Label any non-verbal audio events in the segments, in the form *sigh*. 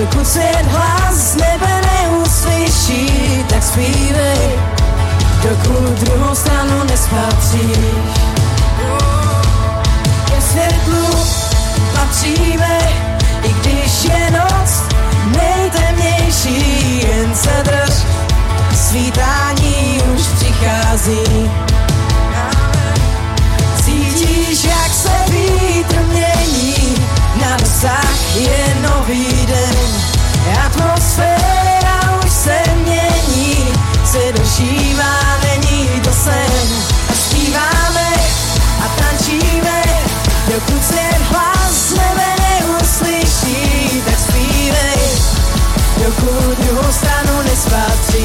dokud se hlas z nebe neuslyší, tak zpívej, dokud druhou stranu nespatříš. Ke světlu patříme, i když je noc nejtemnější, jen se drž, svítání už přichází. Cítíš, jak se vítr mění, na dosah je nový. Atmosféra už se mění, se dožívá, není to sen. A zpíváme a tančíme, dokud se hlas z nebe neuslyší, tak zpívej, dokud druhou stranu nespatříš.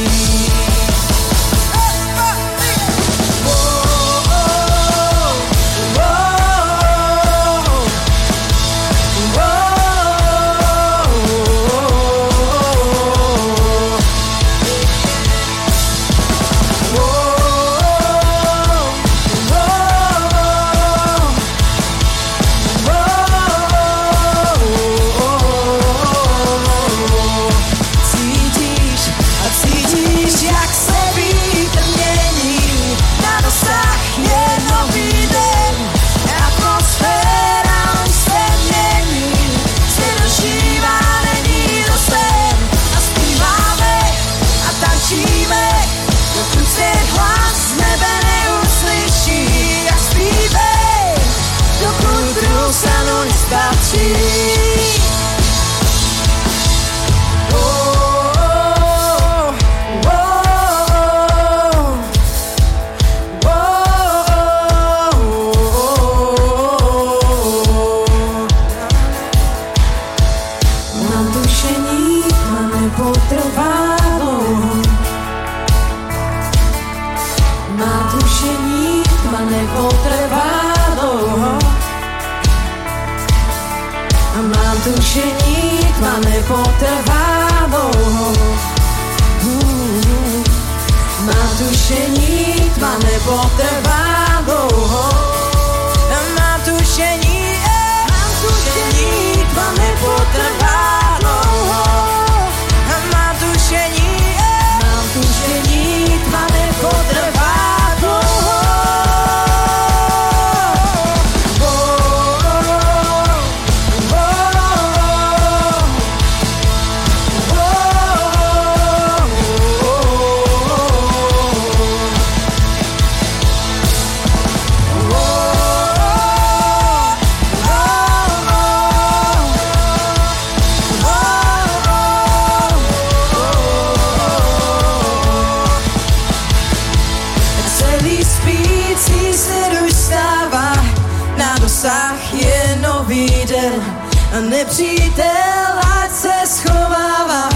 A nepřítel ať se schovává.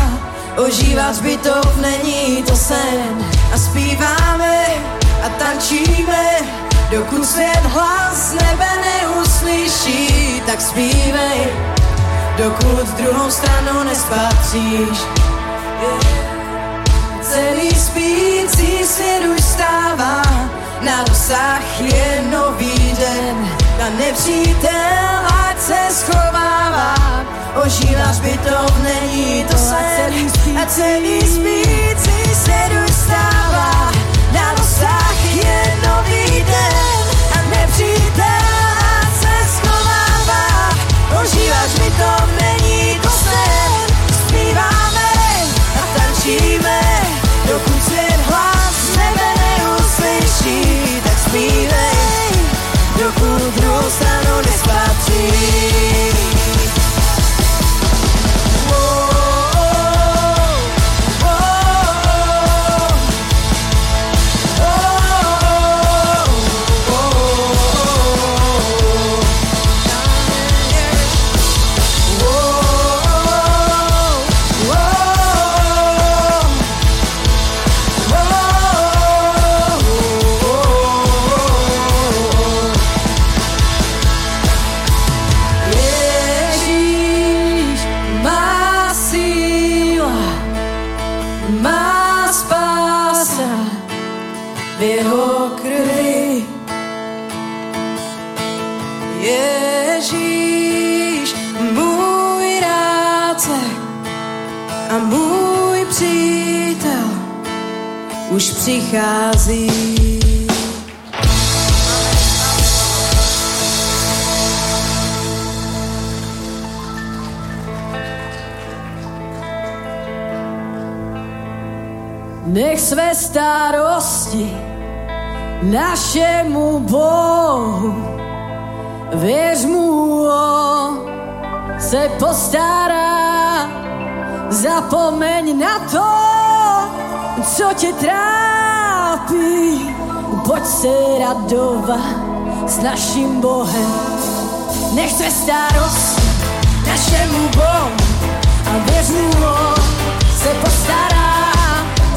Ožívat zbytok není to sen a zpíváme a tančíme, dokud svět hlas nebe neuslyší, tak zpívej, dokud druhou stranu nespatříš. Celý spící svět už stává, na dosah je nový den. Na nepřítel se schovává, ožívá zbytok, není to sen. A celý spící svět už stává, na dosah je nový den. A nepřítel se schovává, ožívá zbytok, není to sen. Zpíváme a tančíme, své starosti našemu Bohu. Věř mu, se postará, zapomeň na to, co tě trápí. Pojď se radova s naším Bohem. Nech tvé starosti našemu Bohu a věř mu, se postará.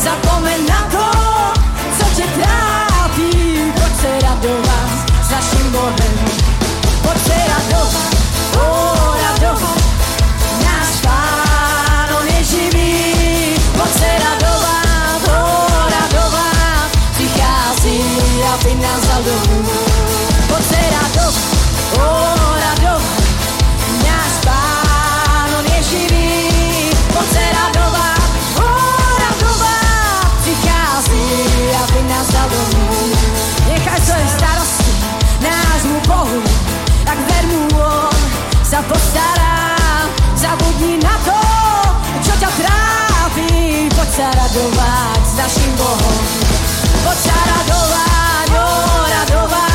Zapomen na to, co cię trapi Pocera do was z naszym Bogiem Pocera do was, o radość sa postarám Zabudni na to, čo ťa trápi. Poď sa radovať s našim Bohom. Poď sa radovať, o, radovať.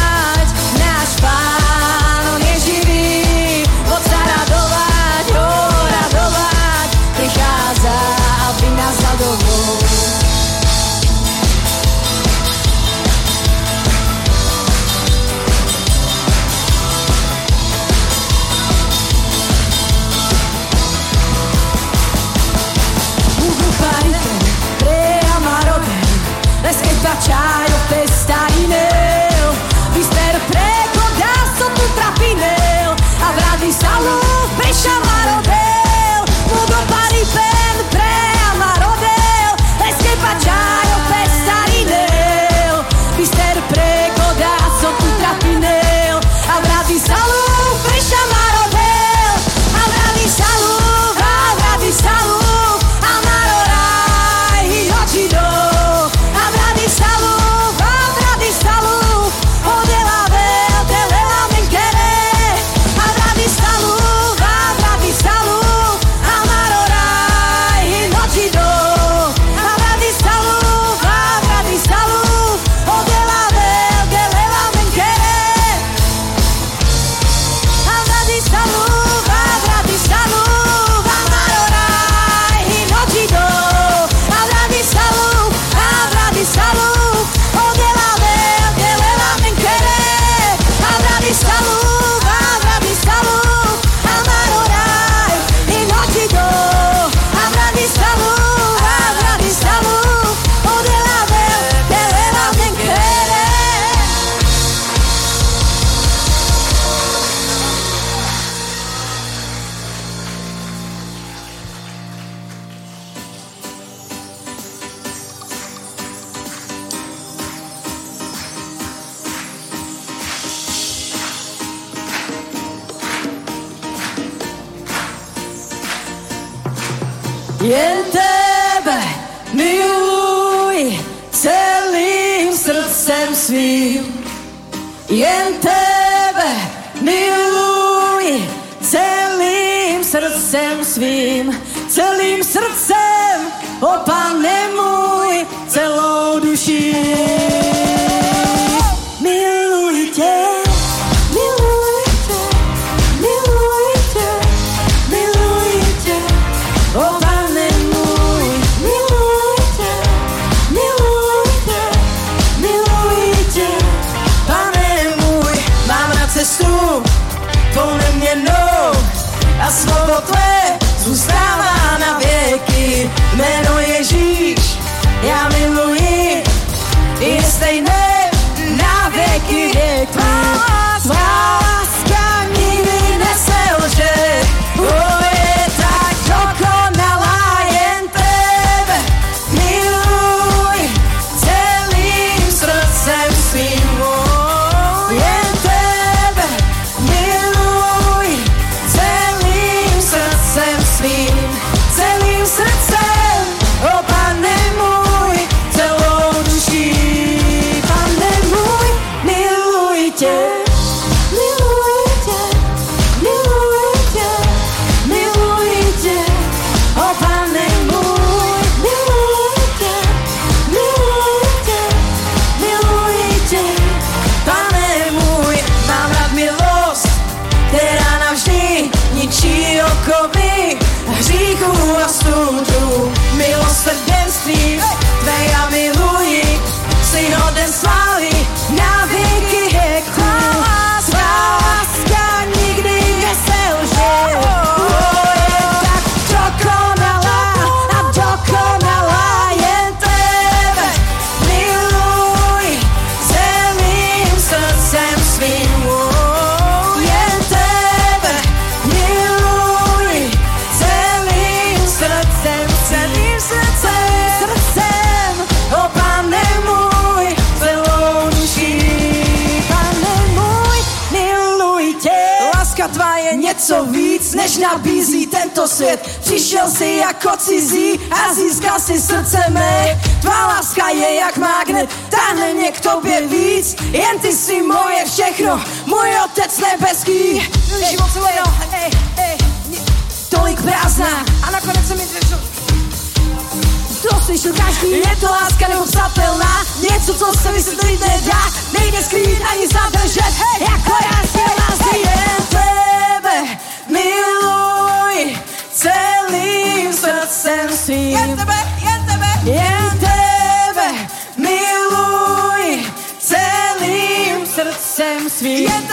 prosím. Ja tebe, ja tebe, ja tebe miluj celým srdcem svým.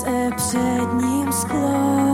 Se před ním skloní,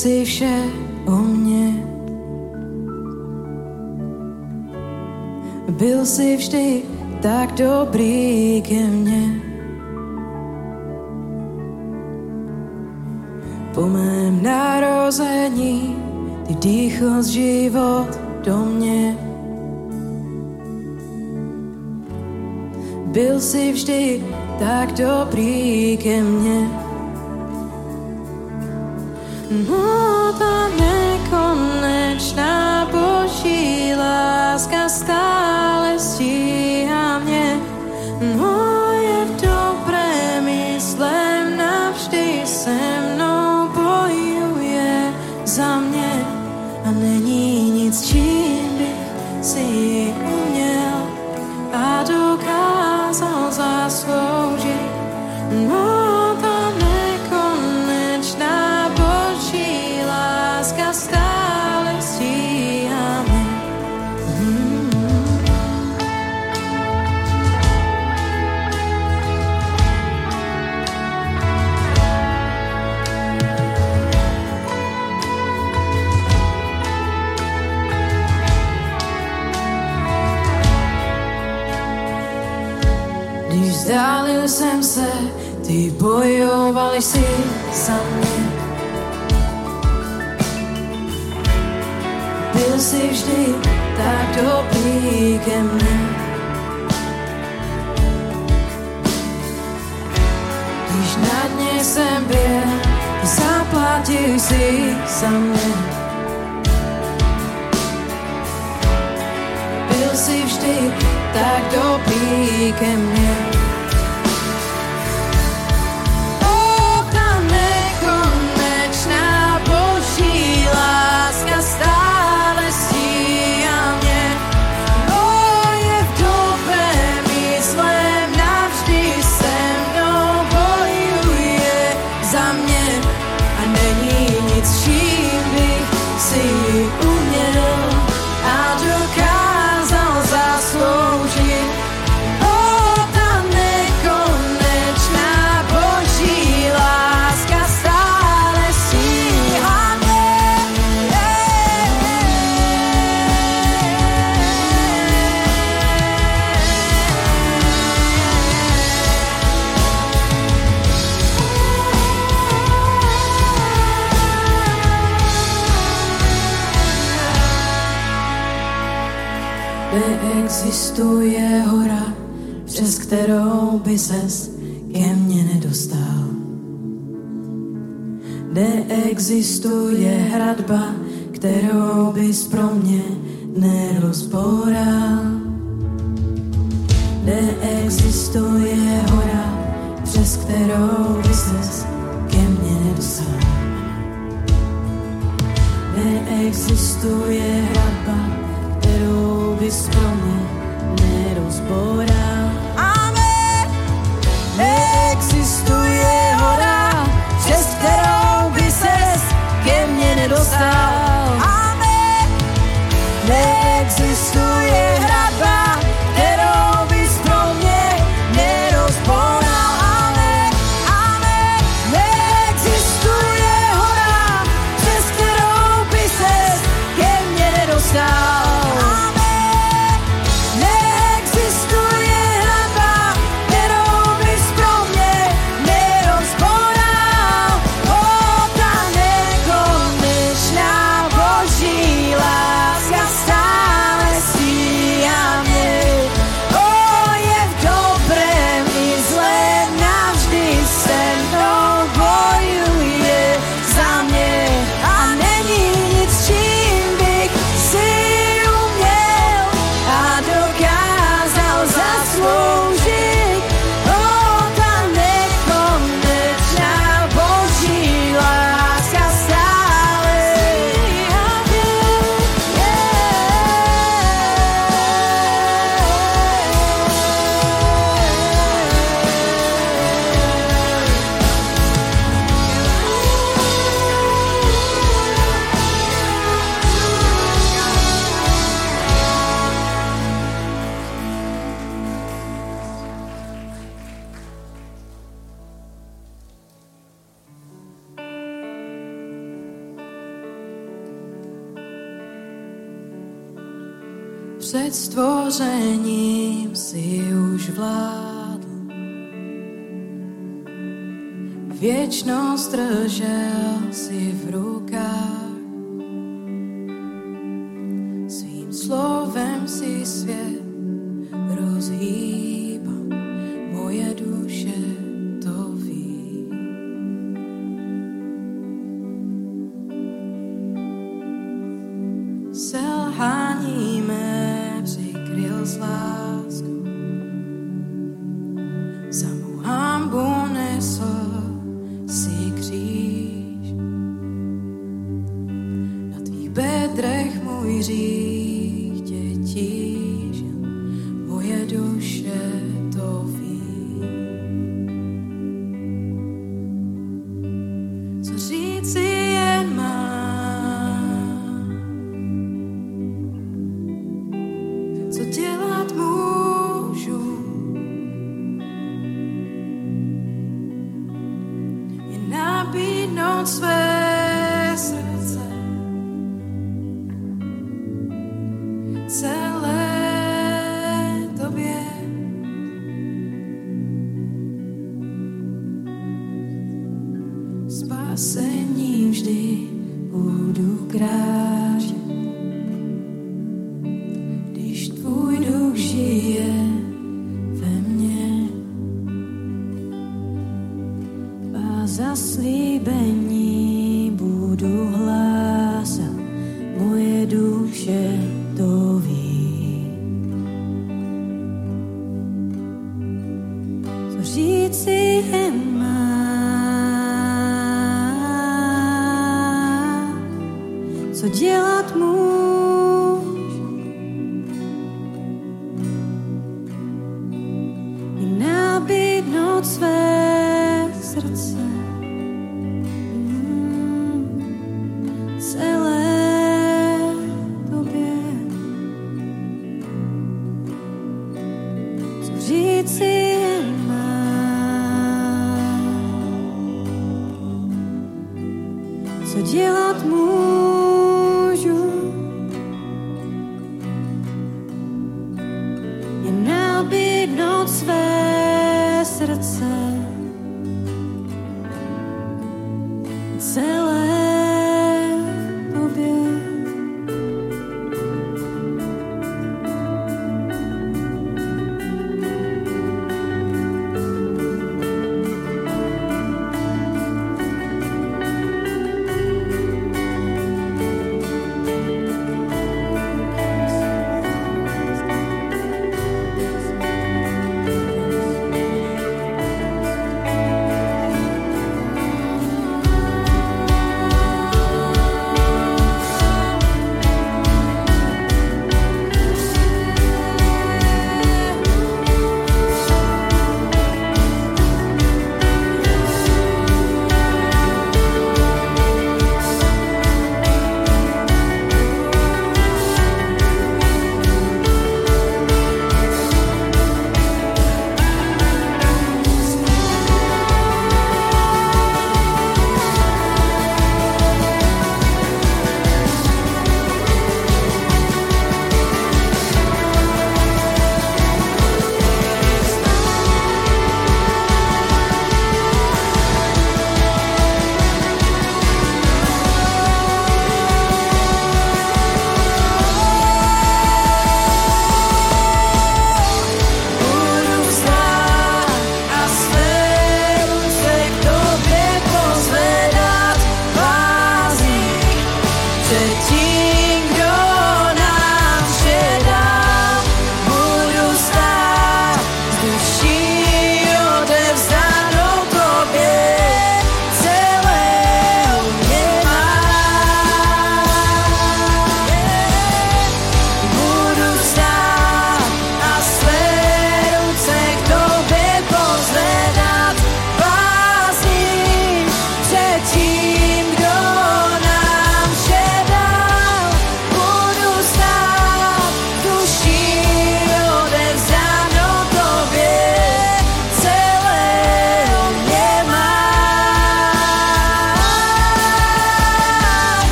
si vše o mne. Byl si vždy tak dobrý ke mne. Po mém narození ty dýchol život do mne. Byl si vždy tak dobrý ke mne. Moda nekonečná Boží láska stále stíha mne. Moda si za mne. Byl si vždy tak dobrý ke mne. Když na dne jsem byl, zaplatil si za mě, Byl si vždy tak dobrý ke mne. skladba, kterou bys pro mě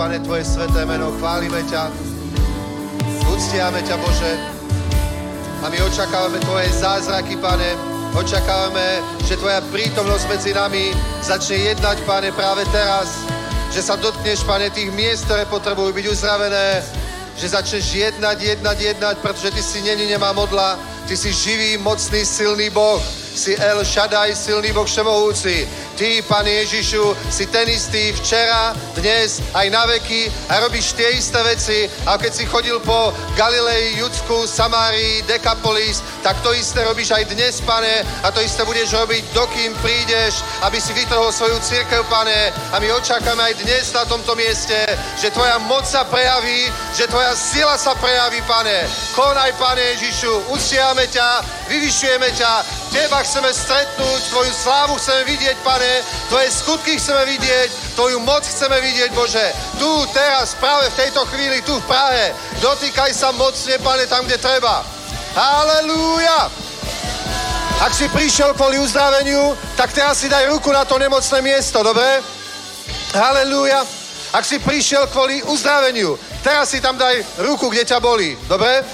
Pane, Tvoje sveté meno, chválime ťa. Uctiame ťa, Bože. A my očakávame Tvoje zázraky, Pane. Očakávame, že Tvoja prítomnosť medzi nami začne jednať, Pane, práve teraz. Že sa dotkneš, Pane, tých miest, ktoré potrebujú byť uzdravené. Že začneš jednať, jednať, jednať, pretože Ty si není nemá modla. Ty si živý, mocný, silný Boh. Si El Shaddai, silný Boh všemohúci. Ty, Pane Ježišu, si ten istý včera, dnes, aj na veky a robíš tie isté veci, ako keď si chodil po Galilei, Judsku, Samárii, Dekapolis, tak to isté robíš aj dnes, Pane, a to isté budeš robiť, dokým prídeš, aby si vytrhol svoju církev, Pane, a my očakáme aj dnes na tomto mieste, že Tvoja moc sa prejaví, že Tvoja sila sa prejaví, Pane. Konaj, Pane Ježišu, uctiame ťa, vyvyšujeme ťa, Teba chceme stretnúť, Tvoju slávu chceme vidieť, Pane, Tvoje skutky chceme vidieť, Tvoju moc chceme vidieť, Bože. Tu, teraz, práve v tejto chvíli, tu v Prahe. Dotýkaj sa mocne, Pane, tam, kde treba. Halelúja! Ak si prišiel kvôli uzdraveniu, tak teraz si daj ruku na to nemocné miesto, dobre? Halelúja! Ak si prišiel kvôli uzdraveniu, teraz si tam daj ruku, kde ťa bolí, dobre?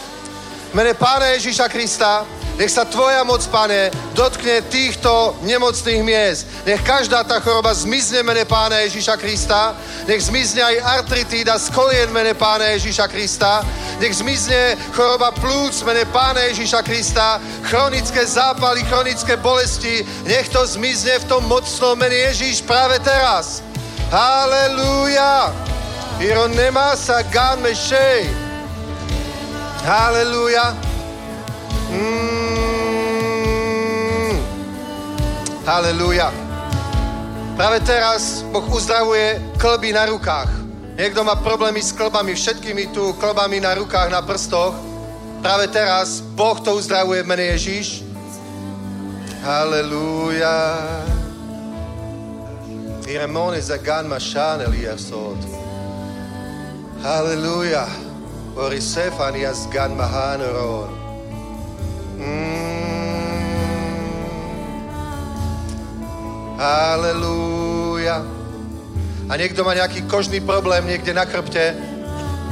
V mene Pána Ježíša Krista, nech sa Tvoja moc, Pane, dotkne týchto nemocných miest. Nech každá tá choroba zmizne mene Pána Ježíša Krista. Nech zmizne aj artritída z kolien mene Pána Ježíša Krista. Nech zmizne choroba plúc mene Pána Ježíša Krista. Chronické zápaly, chronické bolesti. Nech to zmizne v tom mocnom mene Ježíš práve teraz. Halelúja. Iro nemá sa gan mešej. Halelúja. Mm. Práve teraz Boh uzdravuje klby na rukách. Niekto má problémy s klbami, všetkými tu klbami na rukách, na prstoch. Práve teraz Boh to uzdravuje v mene Ježíš. Halelúja. Iremone zagan mashan eliasod. Halelúja. Orisefania zgan mahaneron. Mm. Halelúja. A niekto má nejaký kožný problém niekde na chrbte,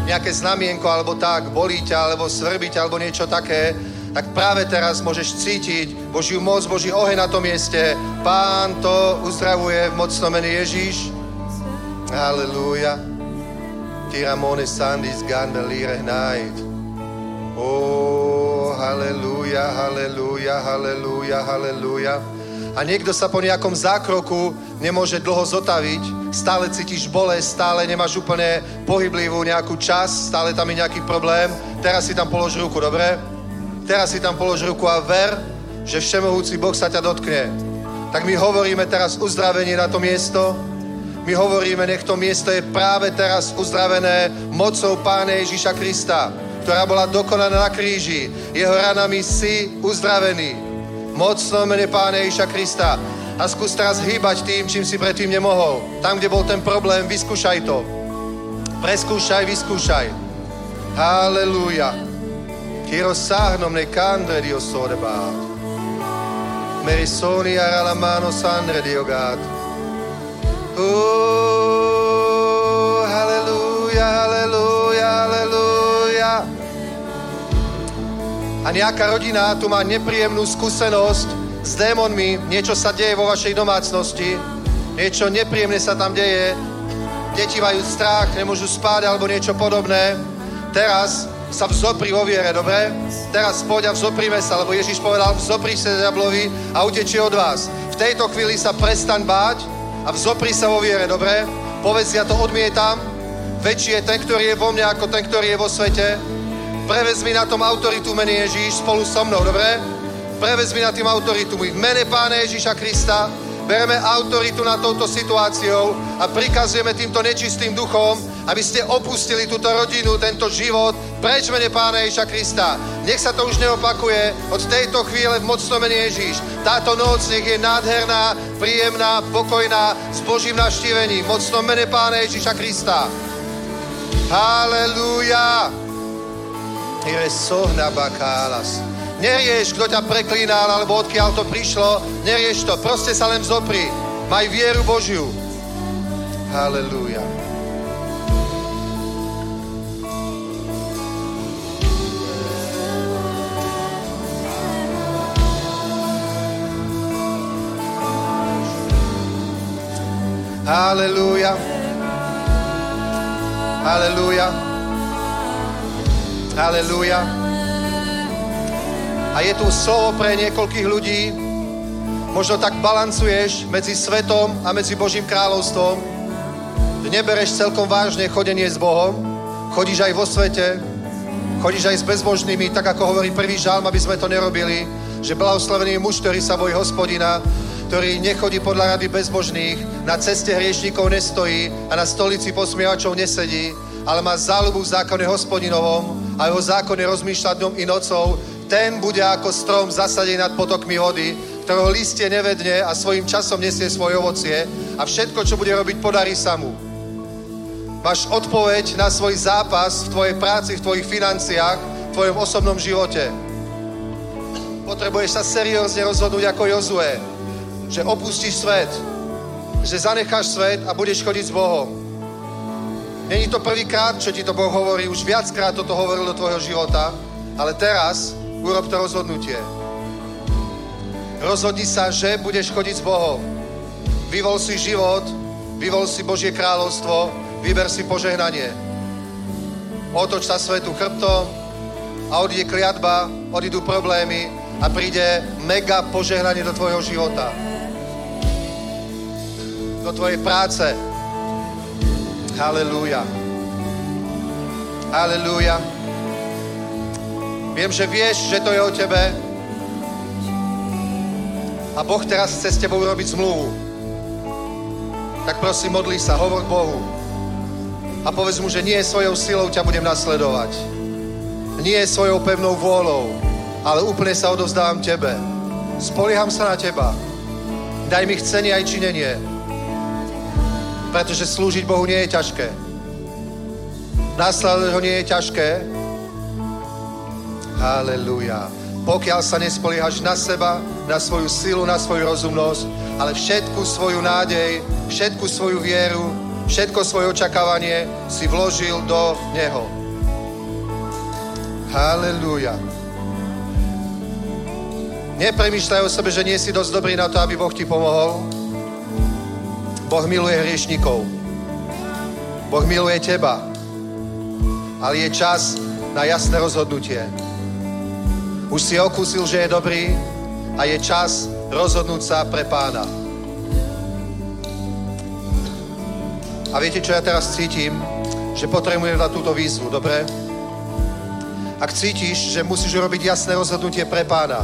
nejaké znamienko alebo tak, bolí ťa, alebo svrbí ťa, alebo niečo také, tak práve teraz môžeš cítiť Božiu moc, Boží oheň na tom mieste. Pán to uzdravuje v mocnom mene Ježíš. Halelúja. Tiramone sandis gan melire night. Oh, halleluja, halleluja, halleluja. A niekto sa po nejakom zákroku nemôže dlho zotaviť, stále cítiš bolesť, stále nemáš úplne pohyblivú nejakú čas, stále tam je nejaký problém. Teraz si tam polož ruku, dobre? Teraz si tam polož ruku a ver, že všemohúci Boh sa ťa dotkne. Tak my hovoríme teraz uzdravenie na to miesto, my hovoríme, nech to miesto je práve teraz uzdravené mocou Pána Ježíša Krista ktorá bola dokonaná na kríži. Jeho ranami si uzdravený. Mocno mene Pána Ježiša Krista. A skús teraz hýbať tým, čím si predtým nemohol. Tam, kde bol ten problém, vyskúšaj to. Preskúšaj, vyskúšaj. Halelúja. Quiero sarnom ne Dio sodebat. Merisoni ara la mano sandre Dio gat. Oh, halleluja, halleluja, a nejaká rodina tu má nepríjemnú skúsenosť s démonmi, niečo sa deje vo vašej domácnosti, niečo nepríjemné sa tam deje, deti majú strach, nemôžu spať alebo niečo podobné, teraz sa vzopri vo viere, dobre? Teraz poď a vzoprime sa, lebo Ježiš povedal, vzopri sa diablovi a utečie od vás. V tejto chvíli sa prestaň báť a vzopri sa vo viere, dobre? Povedz, ja to odmietam, väčší je ten, ktorý je vo mne, ako ten, ktorý je vo svete. Prevez mi na tom autoritu mene Ježíš spolu so mnou, dobre? Prevez mi na tým autoritu v mene Pána Ježíša Krista. Bereme autoritu nad touto situáciou a prikazujeme týmto nečistým duchom, aby ste opustili túto rodinu, tento život, preč mene Pána Ježíša Krista. Nech sa to už neopakuje od tejto chvíle v mocnom mene Ježíš. Táto noc nech je nádherná, príjemná, pokojná, s Božím navštívením. V mocnom mene Pána Ježíša Krista. Halelúja. Sohna. Nerieš, kto ťa preklínal, alebo odkiaľ to prišlo. Nerieš to. Proste sa len vzopri. Maj vieru Božiu. Halelúja. Halelúja. Halelúja. Halelúja. A je tu slovo pre niekoľkých ľudí. Možno tak balancuješ medzi svetom a medzi Božím kráľovstvom. Nebereš celkom vážne chodenie s Bohom. Chodíš aj vo svete. Chodíš aj s bezbožnými, tak ako hovorí prvý žalm, aby sme to nerobili. Že blahoslavený muž, ktorý sa bojí hospodina, ktorý nechodí podľa rady bezbožných, na ceste hriešníkov nestojí a na stolici posmievačov nesedí, ale má záľubu v zákone hospodinovom a jeho zákone rozmýšľa dňom i nocou, ten bude ako strom zasadený nad potokmi vody, ktorého listie nevedne a svojim časom nesie svoje ovocie a všetko, čo bude robiť, podarí sa mu. Máš odpoveď na svoj zápas v tvojej práci, v tvojich financiách, v tvojom osobnom živote. Potrebuješ sa seriózne rozhodnúť ako Jozue, že opustíš svet, že zanecháš svet a budeš chodiť s Bohom. Není to prvýkrát, čo ti to Boh hovorí, už viackrát toto hovoril do tvojho života, ale teraz urob to rozhodnutie. Rozhodni sa, že budeš chodiť s Bohom. Vyvol si život, vyvol si Božie kráľovstvo, vyber si požehnanie. Otoč sa svetu chrbtom a odíde kliatba, odídu problémy a príde mega požehnanie do tvojho života. Do tvojej práce. Halelúja. Halelúja. Viem, že vieš, že to je o tebe. A Boh teraz chce s tebou urobiť zmluvu. Tak prosím, modli sa, hovor Bohu. A povedz mu, že nie svojou silou ťa budem nasledovať. Nie svojou pevnou vôľou, ale úplne sa odovzdávam tebe. Spolieham sa na teba. Daj mi chcenie aj činenie. Pretože slúžiť Bohu nie je ťažké. Nasledovať ho nie je ťažké. Halelúja. Pokiaľ sa nespoliehaš na seba, na svoju silu, na svoju rozumnosť, ale všetku svoju nádej, všetku svoju vieru, všetko svoje očakávanie si vložil do Neho. Halelúja. Nepremýšľaj o sebe, že nie si dosť dobrý na to, aby Boh ti pomohol. Boh miluje hriešnikov. Boh miluje teba. Ale je čas na jasné rozhodnutie. Už si okúsil, že je dobrý a je čas rozhodnúť sa pre pána. A viete, čo ja teraz cítim? Že potrebujem na túto výzvu, dobre? Ak cítiš, že musíš urobiť jasné rozhodnutie pre pána,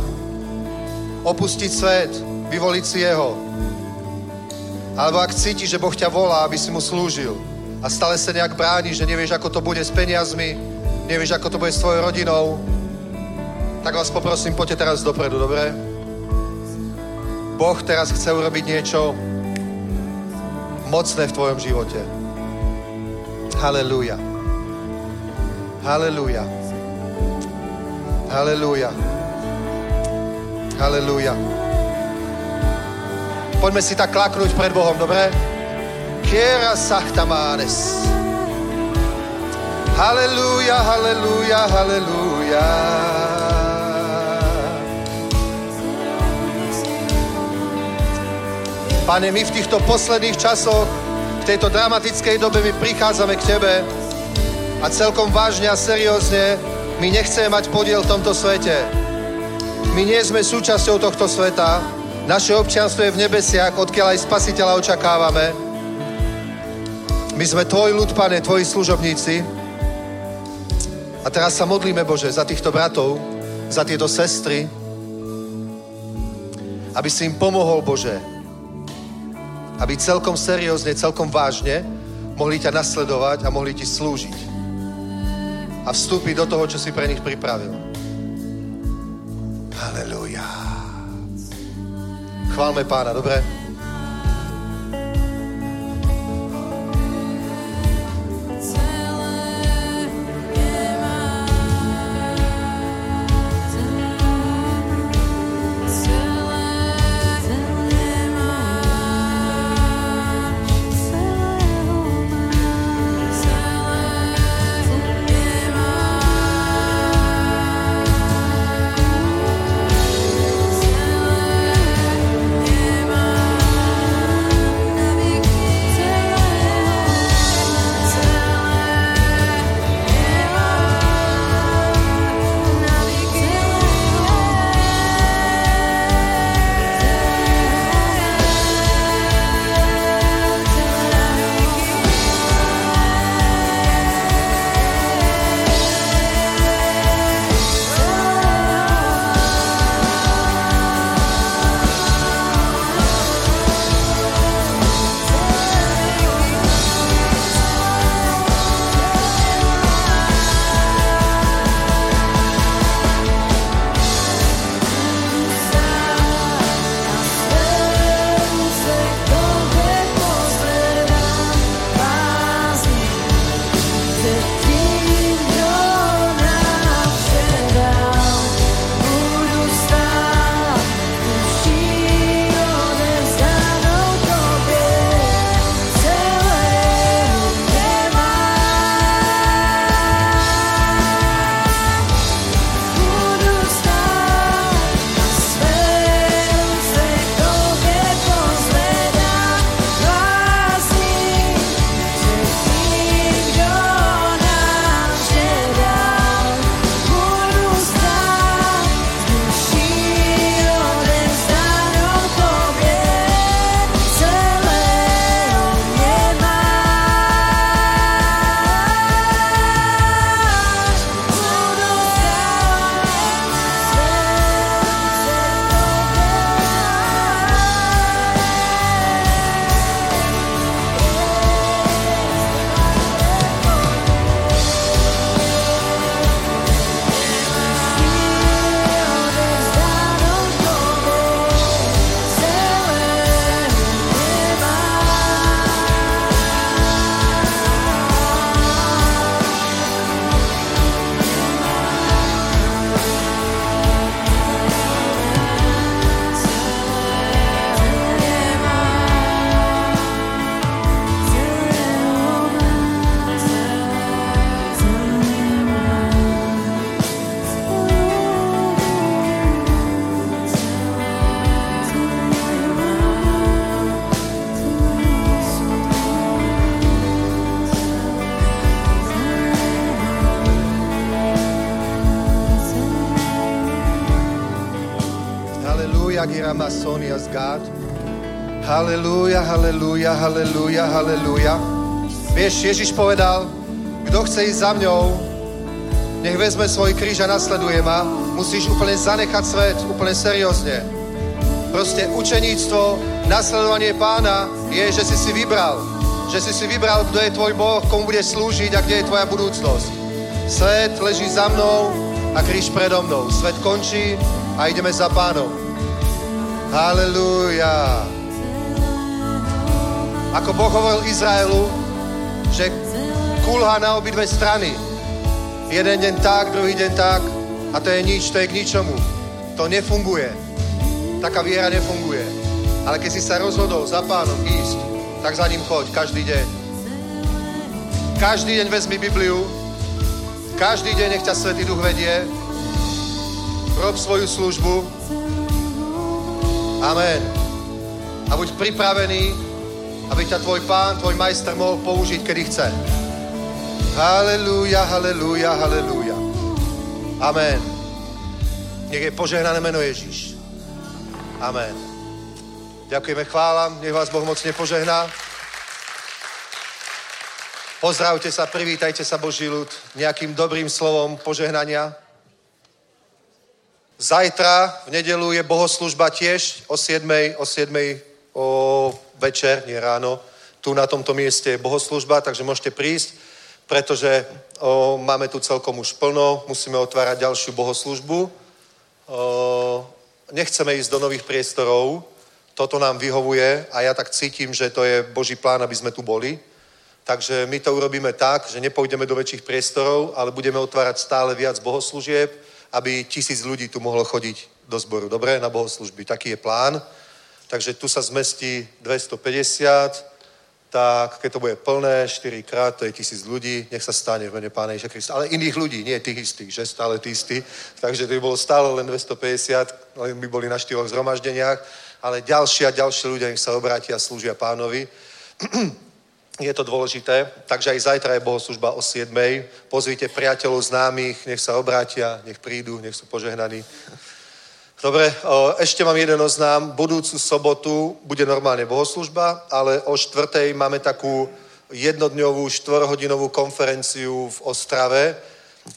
opustiť svet, vyvoliť si jeho, alebo ak cítiš, že Boh ťa volá, aby si mu slúžil a stále sa nejak bráni, že nevieš, ako to bude s peniazmi, nevieš, ako to bude s tvojou rodinou, tak vás poprosím, poďte teraz dopredu, dobre? Boh teraz chce urobiť niečo mocné v tvojom živote. Halelúja. Halelúja. Halelúja. Halelúja. Poďme si tak klaknúť pred Bohom, dobre? Kiera sachtamanes. Halelúja, halelúja, halelúja. Pane, my v týchto posledných časoch, v tejto dramatickej dobe my prichádzame k Tebe a celkom vážne a seriózne my nechceme mať podiel v tomto svete. My nie sme súčasťou tohto sveta, naše občianstvo je v nebesiach, odkiaľ aj spasiteľa očakávame. My sme Tvoj ľud, Pane, Tvoji služobníci. A teraz sa modlíme, Bože, za týchto bratov, za tieto sestry, aby si im pomohol, Bože, aby celkom seriózne, celkom vážne mohli ťa nasledovať a mohli ti slúžiť. A vstúpiť do toho, čo si pre nich pripravil. Halelúja. Chválme pána, dobre? Halelúja, halelúja, halelúja, halelúja. Vieš, Ježiš povedal, kto chce ísť za mňou, nech vezme svoj kríž a nasleduje ma. Musíš úplne zanechať svet, úplne seriózne. Proste učeníctvo, nasledovanie pána je, že si si vybral. Že si si vybral, kto je tvoj Boh, komu budeš slúžiť a kde je tvoja budúcnosť. Svet leží za mnou a kríž predo mnou. Svet končí a ideme za pánom. Halelúja. Ako Boh hovoril Izraelu, že kulha na obidve strany. Jeden deň tak, druhý deň tak a to je nič, to je k ničomu. To nefunguje. Taká viera nefunguje. Ale keď si sa rozhodol za pánom ísť, tak za ním choď každý deň. Každý deň vezmi Bibliu, každý deň nech ťa Svetý Duch vedie, rob svoju službu, Amen. A buď pripravený, aby ťa tvoj pán, tvoj majster mohol použiť, kedy chce. Halelúja, halelúja, halelúja. Amen. Nech je požehnané meno Ježíš. Amen. Ďakujeme, chválam. Nech vás Boh mocne požehná. Pozdravte sa, privítajte sa Boží ľud nejakým dobrým slovom požehnania. Zajtra v nedelu je bohoslužba tiež o 7. o 7. o večer, nie ráno. Tu na tomto mieste je bohoslužba, takže môžete prísť, pretože o, máme tu celkom už plno, musíme otvárať ďalšiu bohoslužbu. O, nechceme ísť do nových priestorov, toto nám vyhovuje a ja tak cítim, že to je Boží plán, aby sme tu boli. Takže my to urobíme tak, že nepôjdeme do väčších priestorov, ale budeme otvárať stále viac bohoslúžieb, aby tisíc ľudí tu mohlo chodiť do zboru. Dobre, na bohoslužby. Taký je plán. Takže tu sa zmestí 250, tak keď to bude plné, 4 krát, to je tisíc ľudí, nech sa stane v mene Pána Ježa Krista. Ale iných ľudí, nie tých istých, že stále tí istí. Takže to by bolo stále len 250, len by boli na štyroch zhromaždeniach, ale ďalší a ďalší ľudia nech sa obrátia a slúžia pánovi. *clears throat* je to dôležité, takže aj zajtra je bohoslužba o 7. Pozvite priateľov, známych, nech sa obrátia, nech prídu, nech sú požehnaní. Dobre, ešte mám jeden oznám. Budúcu sobotu bude normálne bohoslužba, ale o štvrtej máme takú jednodňovú, štvorhodinovú konferenciu v Ostrave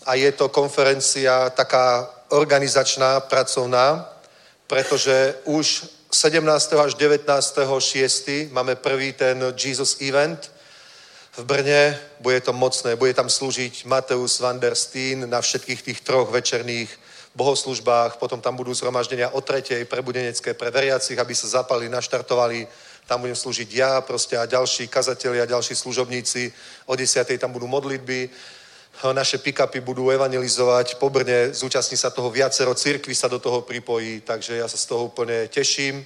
a je to konferencia taká organizačná, pracovná, pretože už 17. až 19. 6. máme prvý ten Jesus Event v Brne. Bude to mocné, bude tam slúžiť Mateus van der Steen na všetkých tých troch večerných bohoslužbách, potom tam budú zhromaždenia o tretej prebudenecké pre veriacich, aby sa zapali, naštartovali, tam budem slúžiť ja proste a ďalší kazatelia, ďalší služobníci, o desiatej tam budú modlitby, naše pick-upy budú evangelizovať po Brne, zúčastní sa toho viacero, církvy sa do toho pripojí, takže ja sa z toho úplne teším.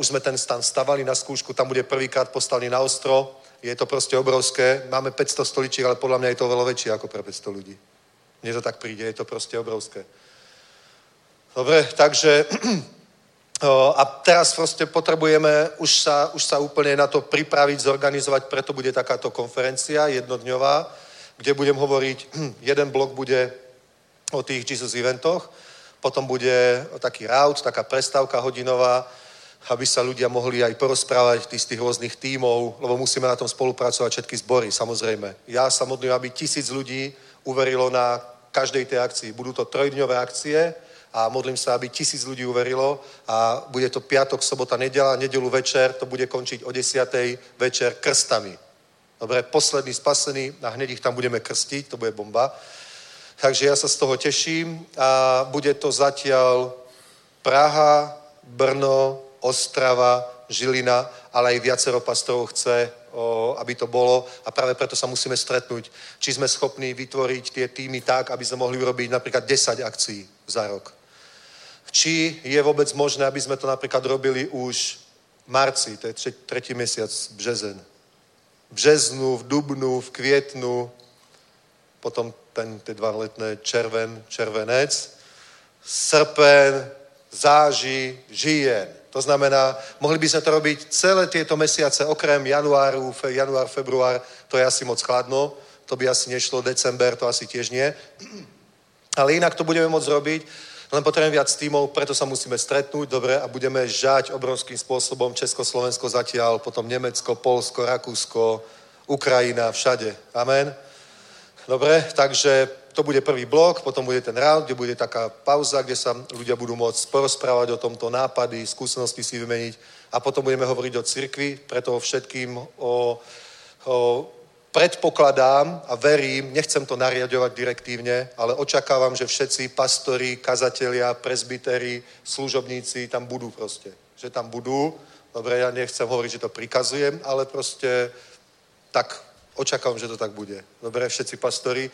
Už sme ten stan stavali na skúšku, tam bude prvýkrát postavený na ostro, je to proste obrovské, máme 500 stoličiek, ale podľa mňa je to oveľa väčšie ako pre 500 ľudí. Mne to tak príde, je to proste obrovské. Dobre, takže *clears throat* a teraz proste potrebujeme už sa, už sa úplne na to pripraviť, zorganizovať, preto bude takáto konferencia jednodňová, kde budem hovoriť, *clears throat* jeden blok bude o tých Jesus eventoch, potom bude taký route, taká prestávka hodinová, aby sa ľudia mohli aj porozprávať z tých rôznych tímov, lebo musíme na tom spolupracovať všetky zbory, samozrejme. Ja sa modlím, aby tisíc ľudí uverilo na každej tej akcii. Budú to trojdňové akcie a modlím sa, aby tisíc ľudí uverilo a bude to piatok, sobota, nedela, nedelu večer, to bude končiť o desiatej večer krstami. Dobre, posledný spasený a hneď ich tam budeme krstiť, to bude bomba. Takže ja sa z toho teším a bude to zatiaľ Praha, Brno, Ostrava, Žilina, ale aj viacero pastorov chce, aby to bolo a práve preto sa musíme stretnúť. Či sme schopní vytvoriť tie týmy tak, aby sme mohli urobiť napríklad 10 akcií za rok. Či je vôbec možné, aby sme to napríklad robili už v marci, to je tretí mesiac, březen. V březnu, v dubnu, v kvietnu, potom ten, tie dva letné červen, červenec, srpen, záži, žijen. To znamená, mohli by sme to robiť celé tieto mesiace, okrem januáru, fe, január, február, to je asi moc chladno, to by asi nešlo, december, to asi tiež nie. Ale inak to budeme môcť robiť, len potrebujeme viac tímov, preto sa musíme stretnúť, dobre, a budeme žať obrovským spôsobom Československo zatiaľ, potom Nemecko, Polsko, Rakúsko, Ukrajina, všade. Amen. Dobre, takže to bude prvý blok, potom bude ten round, kde bude taká pauza, kde sa ľudia budú môcť porozprávať o tomto nápady, skúsenosti si vymeniť a potom budeme hovoriť o cirkvi, preto všetkým o, o predpokladám a verím, nechcem to nariadovať direktívne, ale očakávam, že všetci pastori, kazatelia, prezbiteri, služobníci tam budú proste. Že tam budú. Dobre, ja nechcem hovoriť, že to prikazujem, ale proste tak očakávam, že to tak bude. Dobre, všetci pastori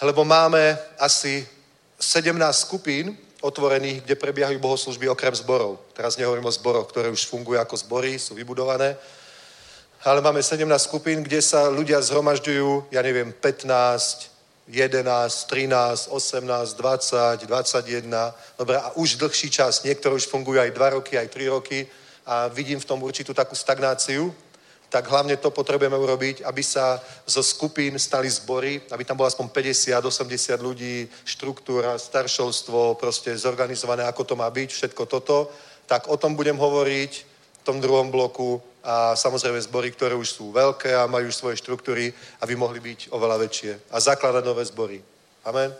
lebo máme asi 17 skupín otvorených, kde prebiehajú bohoslužby okrem zborov. Teraz nehovorím o zboroch, ktoré už fungujú ako zbory, sú vybudované, ale máme 17 skupín, kde sa ľudia zhromažďujú, ja neviem, 15, 11, 13, 18, 20, 21, dobre, a už dlhší čas, niektoré už fungujú aj 2 roky, aj 3 roky, a vidím v tom určitú takú stagnáciu, tak hlavne to potrebujeme urobiť, aby sa zo skupín stali zbory, aby tam bolo aspoň 50, 80 ľudí, štruktúra, staršovstvo, proste zorganizované, ako to má byť, všetko toto. Tak o tom budem hovoriť v tom druhom bloku a samozrejme zbory, ktoré už sú veľké a majú už svoje štruktúry, aby mohli byť oveľa väčšie a zakladať nové zbory. Amen.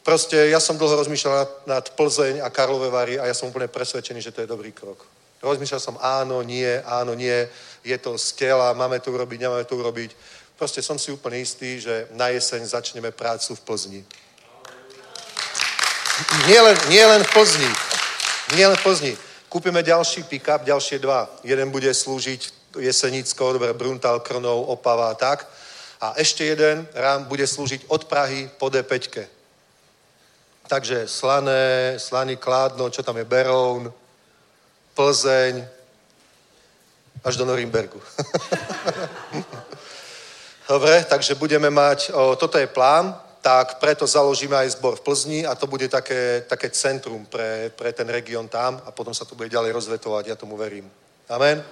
Proste ja som dlho rozmýšľal nad, nad Plzeň a Karlové Vary a ja som úplne presvedčený, že to je dobrý krok. Rozmýšľal som áno, nie, áno, nie, je to z tela, máme to urobiť, nemáme to urobiť. Proste som si úplne istý, že na jeseň začneme prácu v Plzni. Nie len, nie len v Plzni. Nie len v Plzni. Kúpime ďalší pick-up, ďalšie dva. Jeden bude slúžiť Jesenicko, dobre, Bruntal, Krnov, Opava a tak. A ešte jeden rám bude slúžiť od Prahy po D5. Takže Slané, Slaný Kládno, čo tam je, Beroun, Plzeň, až do Norimbergu. *laughs* Dobre, takže budeme mať, o, toto je plán, tak preto založíme aj zbor v Plzni a to bude také, také centrum pre, pre ten región tam a potom sa to bude ďalej rozvetovať, ja tomu verím. Amen.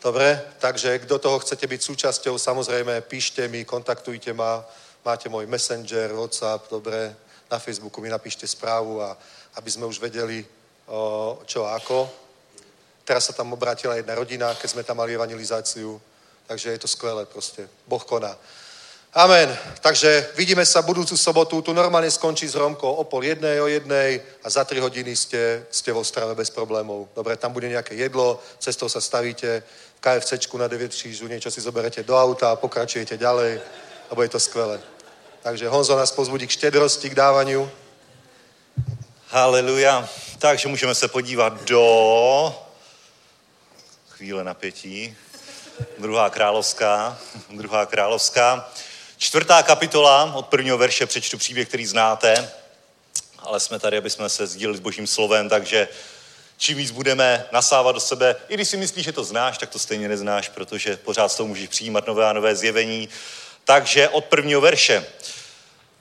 Dobre, takže kto toho chcete byť súčasťou, samozrejme píšte mi, kontaktujte ma, máte môj messenger, WhatsApp, dobre, na Facebooku mi napíšte správu a aby sme už vedeli, o, čo ako. Teraz sa tam obrátila jedna rodina, keď sme tam mali evangelizáciu, takže je to skvelé proste. Boh koná. Amen. Takže vidíme sa budúcu sobotu. Tu normálne skončí s Romkou o pol jednej, o jednej a za tri hodiny ste, ste vo strave bez problémov. Dobre, tam bude nejaké jedlo, cestou sa stavíte v KFCčku na 9 křížu, niečo si zoberete do auta a pokračujete ďalej a bude to skvelé. Takže Honzo nás pozbudí k štedrosti, k dávaniu. Haleluja. Takže můžeme se podívat do chvíle napětí. Druhá královská, druhá královská. Čtvrtá kapitola, od prvního verše přečtu příběh, který znáte, ale jsme tady, aby jsme se sdíleli s božím slovem, takže čím víc budeme nasávat do sebe, i když si myslíš, že to znáš, tak to stejně neznáš, protože pořád z toho můžeš přijímat nové a nové zjevení. Takže od prvního verše.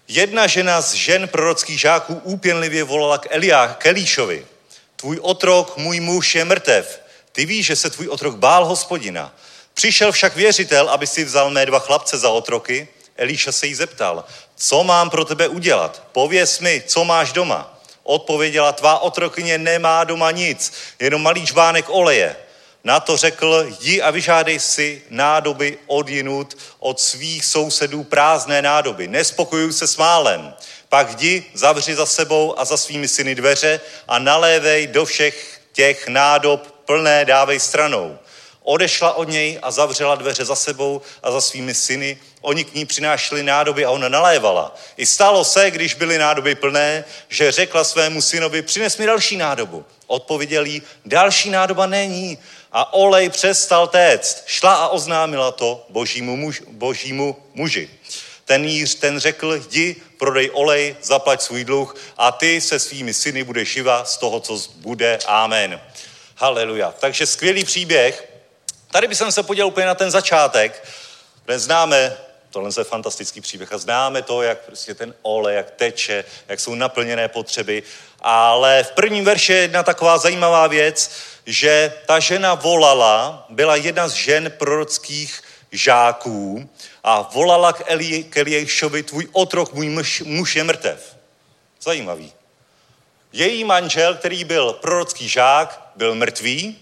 Jedna žena z žen prorockých žáků úpěnlivě volala k, Elia, k Elíšovi. Tvůj otrok, můj muž je mrtev. Ty víš, že se tvůj otrok bál hospodina. Přišel však věřitel, aby si vzal mé dva chlapce za otroky. Elíša se jí zeptal, co mám pro tebe udělat? Pověz mi, co máš doma. Odpověděla, tvá otrokyně nemá doma nic, jenom malý žbánek oleje. Na to řekl, jdi a vyžádej si nádoby odjinut od svých sousedů prázdné nádoby. Nespokojuj se s málem. Pak jdi, zavři za sebou a za svými syny dveře a nalévej do všech těch nádob plné dávej stranou. Odešla od něj a zavřela dveře za sebou a za svými syny. Oni k ní přinášeli nádoby a ona nalévala. I stalo se, když byly nádoby plné, že řekla svému synovi, přines mi další nádobu. Odpověděl jí, další nádoba není. A olej přestal téct. Šla a oznámila to božímu, muž, božímu muži. Ten jíř, ten řekl, jdi, prodej olej, zaplať svůj dluh a ty se svými syny budeš živa z toho, co bude. Amen. Haleluja. Takže skvělý příběh. Tady bych se podíval úplně na ten začátek, kde známe, tohle je fantastický příběh a známe to, jak prostě ten olej, jak teče, jak jsou naplněné potřeby. Ale v prvním verši je jedna taková zajímavá věc, že ta žena volala, byla jedna z žen prorockých žáků a volala k, Eli, k Eliešovi, tvůj otrok, můj muž, muž je mrtev. Zajímavý. Její manžel, který byl prorocký žák, byl mrtvý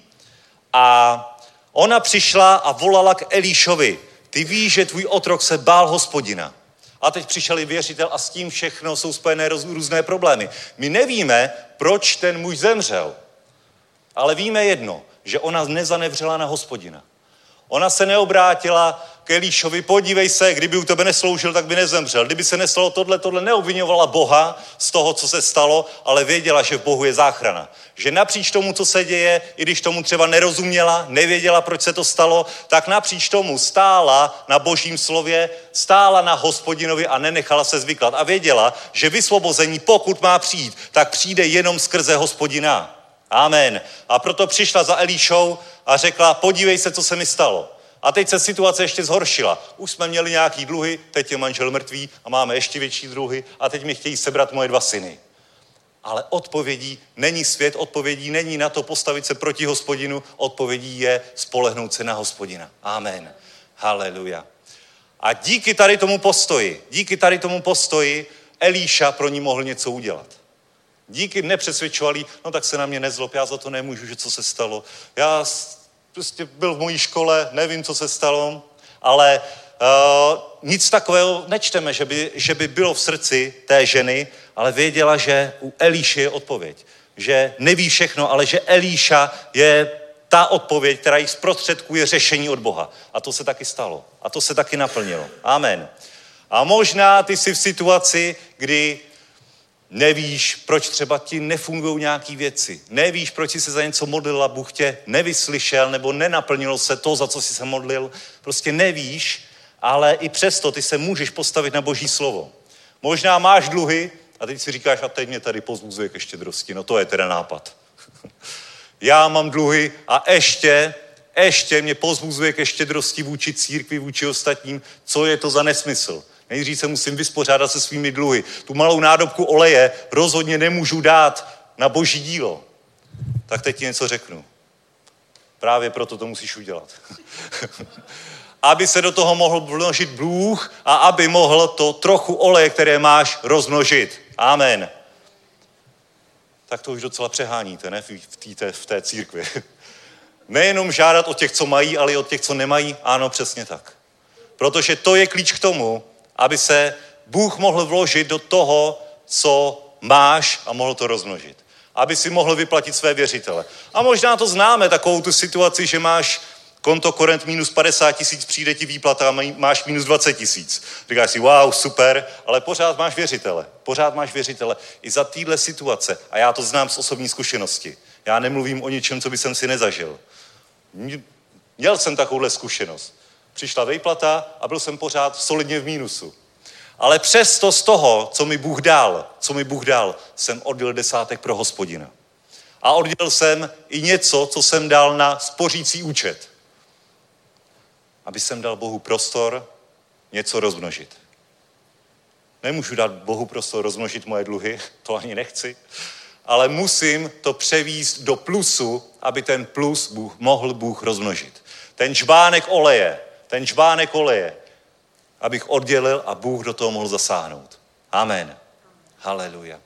a ona přišla a volala k Elíšovi. Ty víš, že tvůj otrok se bál hospodina. A teď přišel i věřitel a s tím všechno jsou spojené různé problémy. My nevíme, proč ten muž zemřel. Ale víme jedno, že ona nezanevřela na hospodina. Ona se neobrátila k Elíšovi, podívej se, kdyby u tebe nesloužil, tak by nezemřel. Kdyby se nestalo tohle, tohle neobvinovala Boha z toho, co se stalo, ale věděla, že v Bohu je záchrana. Že napříč tomu, co se děje, i když tomu třeba nerozuměla, nevěděla, proč se to stalo, tak napříč tomu stála na božím slově, stála na hospodinovi a nenechala se zvyklat. A věděla, že vysvobození, pokud má přijít, tak přijde jenom skrze hospodina. Amen. A proto přišla za Elíšou a řekla, podívej se, co se mi stalo. A teď se situace ještě zhoršila. Už jsme měli nějaký dluhy, teď je manžel mrtvý a máme ještě větší dluhy a teď mi chtějí sebrat moje dva syny. ale odpovědí není svět, odpovědí není na to postavit se proti hospodinu, odpovědí je spolehnout se na hospodina. Amen. Haleluja. A díky tady tomu postoji, díky tady tomu postoji Elíša pro ní mohl něco udělat. Díky nepřesvědčovali, no tak se na mě nezlob, já za to nemůžu, že co se stalo. Já prostě byl v mojí škole, nevím, co se stalo, ale uh, nic takového nečteme, že by, že by bylo v srdci té ženy, ale věděla, že u Elíše je odpověď. Že neví všechno, ale že Elíša je ta odpověď, která jí zprostředkuje řešení od Boha. A to se taky stalo. A to se taky naplnilo. Amen. A možná ty jsi v situaci, kdy nevíš, proč třeba ti nefungují nějaké věci. Nevíš, proč jsi se za něco modlil a Bůh tě nevyslyšel nebo nenaplnilo se to, za co jsi se modlil. Prostě nevíš, ale i přesto ty se můžeš postavit na Boží slovo. Možná máš dluhy a teď si říkáš, a teď mě tady pozbuzuje ke štědrosti. No to je teda nápad. *laughs* Já mám dluhy a ještě, ještě mě pozbuzuje ke štědrosti vůči církvi, vůči ostatním. Co je to za nesmysl? Nejdřív se musím vyspořádat se svými dluhy. Tu malou nádobku oleje rozhodně nemůžu dát na boží dílo. Tak teď ti něco řeknu. Právě proto to musíš udělat. *laughs* aby se do toho mohl vložit Bůh a aby mohl to trochu oleje, které máš, rozmnožit. Amen. Tak to už docela přeháníte, ne, v té, v té církvi. *laughs* Nejenom žádat od těch, co mají, ale i od těch, co nemají. Ano, přesně tak. Protože to je klíč k tomu, aby se Bůh mohl vložit do toho, co máš a mohl to rozmnožit. Aby si mohl vyplatit své věřitele. A možná to známe, takovou tu situaci, že máš konto korent minus 50 tisíc, přijde ti výplata a máš minus 20 tisíc. Říkáš si, wow, super, ale pořád máš věřitele. Pořád máš věřitele. I za téhle situace, a já to znám z osobní zkušenosti, já nemluvím o něčem, co by jsem si nezažil. Měl jsem takovouhle zkušenost. Přišla výplata a byl jsem pořád solidně v mínusu. Ale přesto z toho, co mi Bůh dal, co mi Bůh dal, jsem oddělil desátek pro hospodina. A oddělil jsem i něco, co jsem dal na spořící účet. Aby jsem dal Bohu prostor něco rozmnožit. Nemůžu dát Bohu prostor rozmnožit moje dluhy, *laughs* to ani nechci, ale musím to převíst do plusu, aby ten plus Bůh, mohl Bůh rozmnožit. Ten čbánek oleje, ten čbánek oleje, abych oddělil a Bůh do toho mohl zasáhnout. Amen. Haleluja.